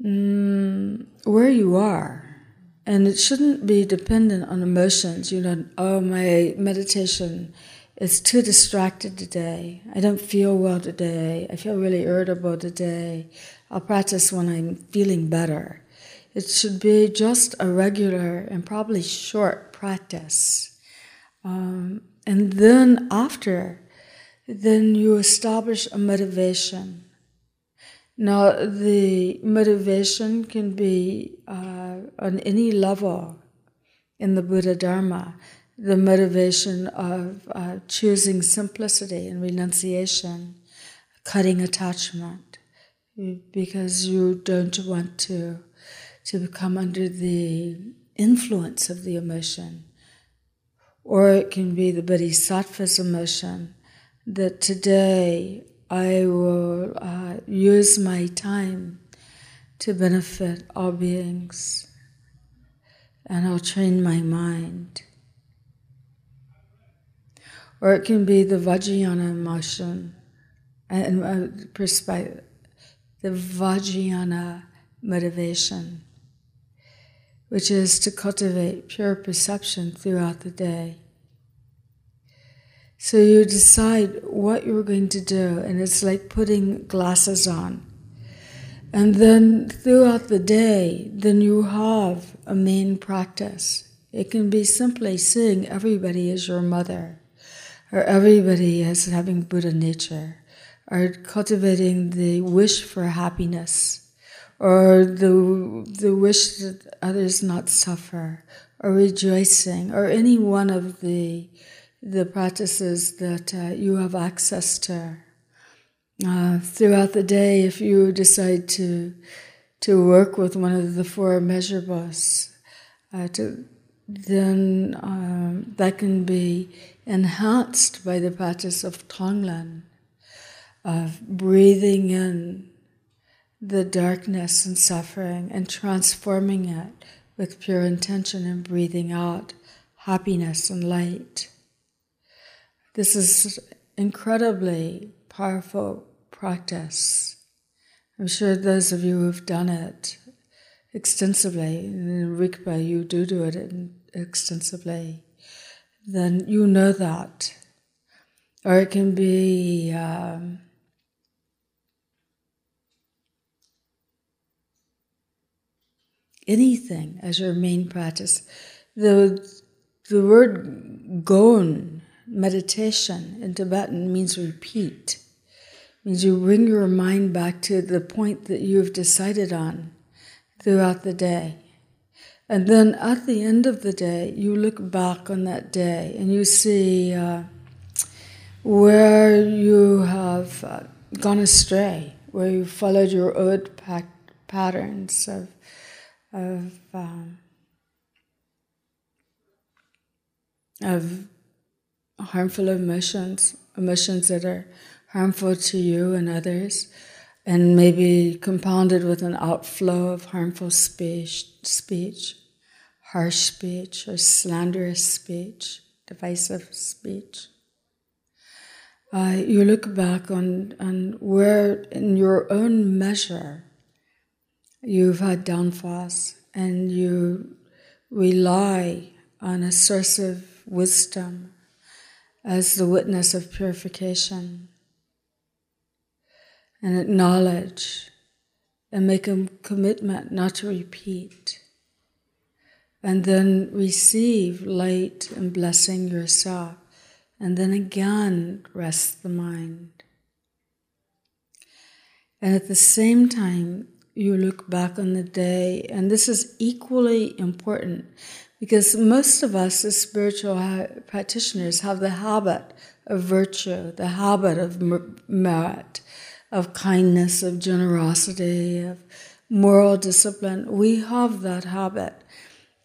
mm, where you are. And it shouldn't be dependent on emotions. You know, oh, my meditation is too distracted today. I don't feel well today. I feel really irritable today. I'll practice when I'm feeling better. It should be just a regular and probably short practice. Um, and then after, then you establish a motivation. Now, the motivation can be uh, on any level in the Buddha Dharma. The motivation of uh, choosing simplicity and renunciation, cutting attachment, because you don't want to, to become under the influence of the emotion. Or it can be the bodhisattva's emotion that today I will uh, use my time to benefit all beings and I'll train my mind. Or it can be the Vajrayana emotion and uh, perspective, the Vajrayana motivation, which is to cultivate pure perception throughout the day. So you decide what you're going to do, and it's like putting glasses on. And then throughout the day, then you have a main practice. It can be simply seeing everybody as your mother, or everybody as having Buddha nature, or cultivating the wish for happiness, or the, the wish that others not suffer, or rejoicing, or any one of the the practices that uh, you have access to. Uh, throughout the day, if you decide to to work with one of the four immeasurables, uh, to, then um, that can be enhanced by the practice of Tonglen, of breathing in the darkness and suffering and transforming it with pure intention and breathing out happiness and light. This is incredibly powerful practice. I'm sure those of you who've done it extensively, in Rigpa you do do it extensively, then you know that. Or it can be um, anything as your main practice. The, the word gom meditation in Tibetan means repeat. Means you bring your mind back to the point that you've decided on throughout the day. And then at the end of the day, you look back on that day and you see uh, where you have uh, gone astray, where you followed your old patterns of, of, um, of harmful emotions, emotions that are harmful to you and others, and maybe compounded with an outflow of harmful speech, speech harsh speech, or slanderous speech, divisive speech. Uh, you look back on, on where, in your own measure, you've had downfalls, and you rely on a source of wisdom as the witness of purification and acknowledge and make a commitment not to repeat. And then receive light and blessing yourself. And then again, rest the mind. And at the same time, you look back on the day, and this is equally important because most of us as spiritual practitioners have the habit of virtue, the habit of merit, of kindness, of generosity, of moral discipline. We have that habit,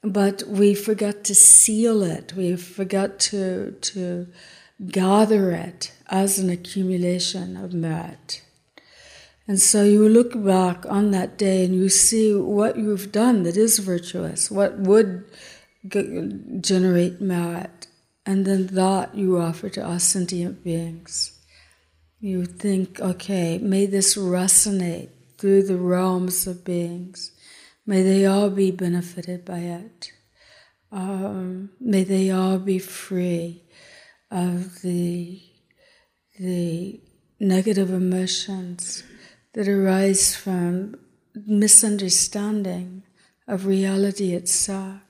but we forget to seal it. We forget to, to gather it as an accumulation of merit. And so you look back on that day and you see what you've done that is virtuous, what would generate merit, and then that you offer to us sentient beings. You think, okay, may this resonate through the realms of beings. May they all be benefited by it. Um, may they all be free of the, the negative emotions that arise from misunderstanding of reality itself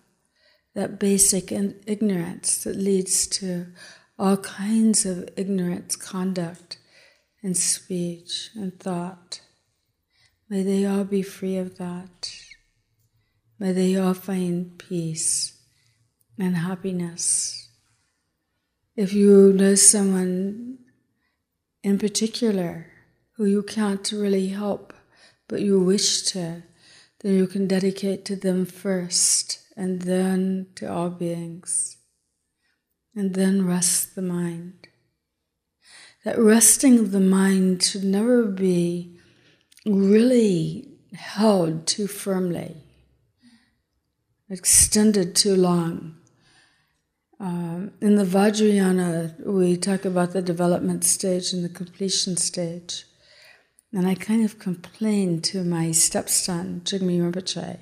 that basic ignorance that leads to all kinds of ignorance, conduct, and speech and thought. May they all be free of that. May they all find peace and happiness. If you know someone in particular who you can't really help, but you wish to, then you can dedicate to them first and then to all beings, and then rest the mind. That resting of the mind should never be really held too firmly, extended too long. Um, in the Vajrayana, we talk about the development stage and the completion stage. And I kind of complained to my stepson, Jigme Rinpoche.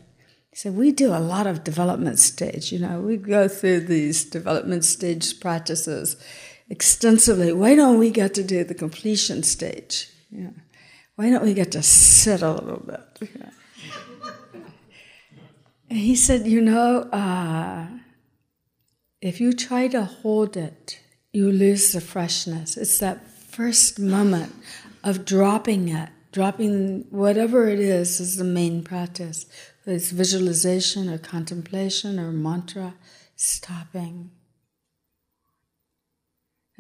He said, We do a lot of development stage, you know, we go through these development stage practices extensively. Why don't we get to do the completion stage? Know, why don't we get to sit a little bit? Know? and he said, You know, uh, if you try to hold it, you lose the freshness. It's that first moment of dropping it, dropping whatever it is, is the main practice. It's visualization or contemplation or mantra, stopping.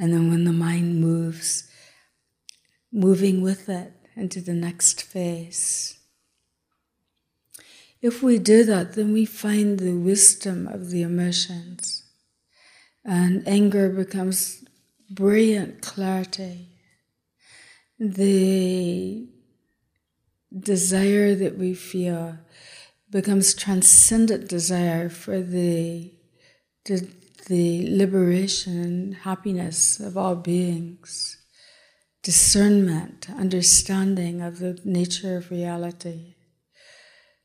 And then when the mind moves, moving with it into the next phase. If we do that, then we find the wisdom of the emotions and anger becomes brilliant clarity. The desire that we feel becomes transcendent desire for the, the, the liberation happiness of all beings, discernment, understanding of the nature of reality.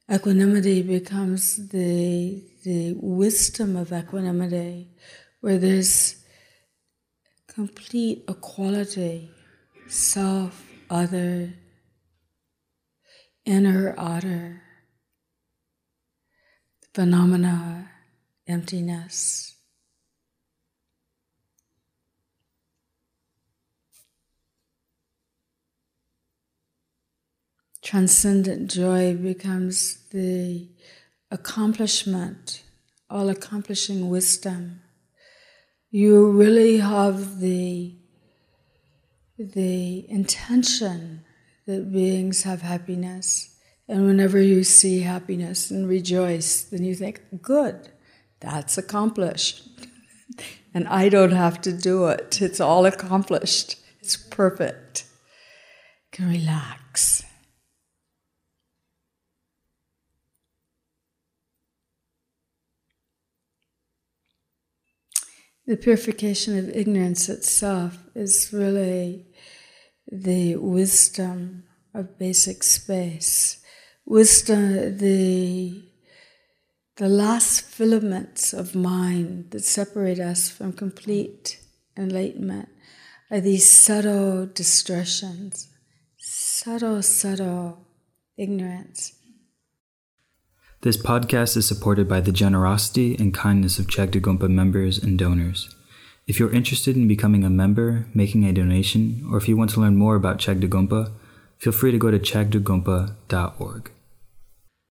Equanimity becomes the, the wisdom of equanimity where there's complete equality, self, other, inner, outer, phenomena, emptiness. Transcendent joy becomes the accomplishment, all accomplishing wisdom you really have the, the intention that beings have happiness. And whenever you see happiness and rejoice, then you think, good, that's accomplished. (laughs) and I don't have to do it. It's all accomplished. It's perfect. You can relax. The purification of ignorance itself is really the wisdom of basic space. Wisdom, the, the last filaments of mind that separate us from complete enlightenment are these subtle distortions, subtle, subtle ignorance. This podcast is supported by the generosity and kindness of Chagdud Gonpa members and donors. If you're interested in becoming a member, making a donation, or if you want to learn more about Chagdud Gonpa, feel free to go to chagdudgonpa.org.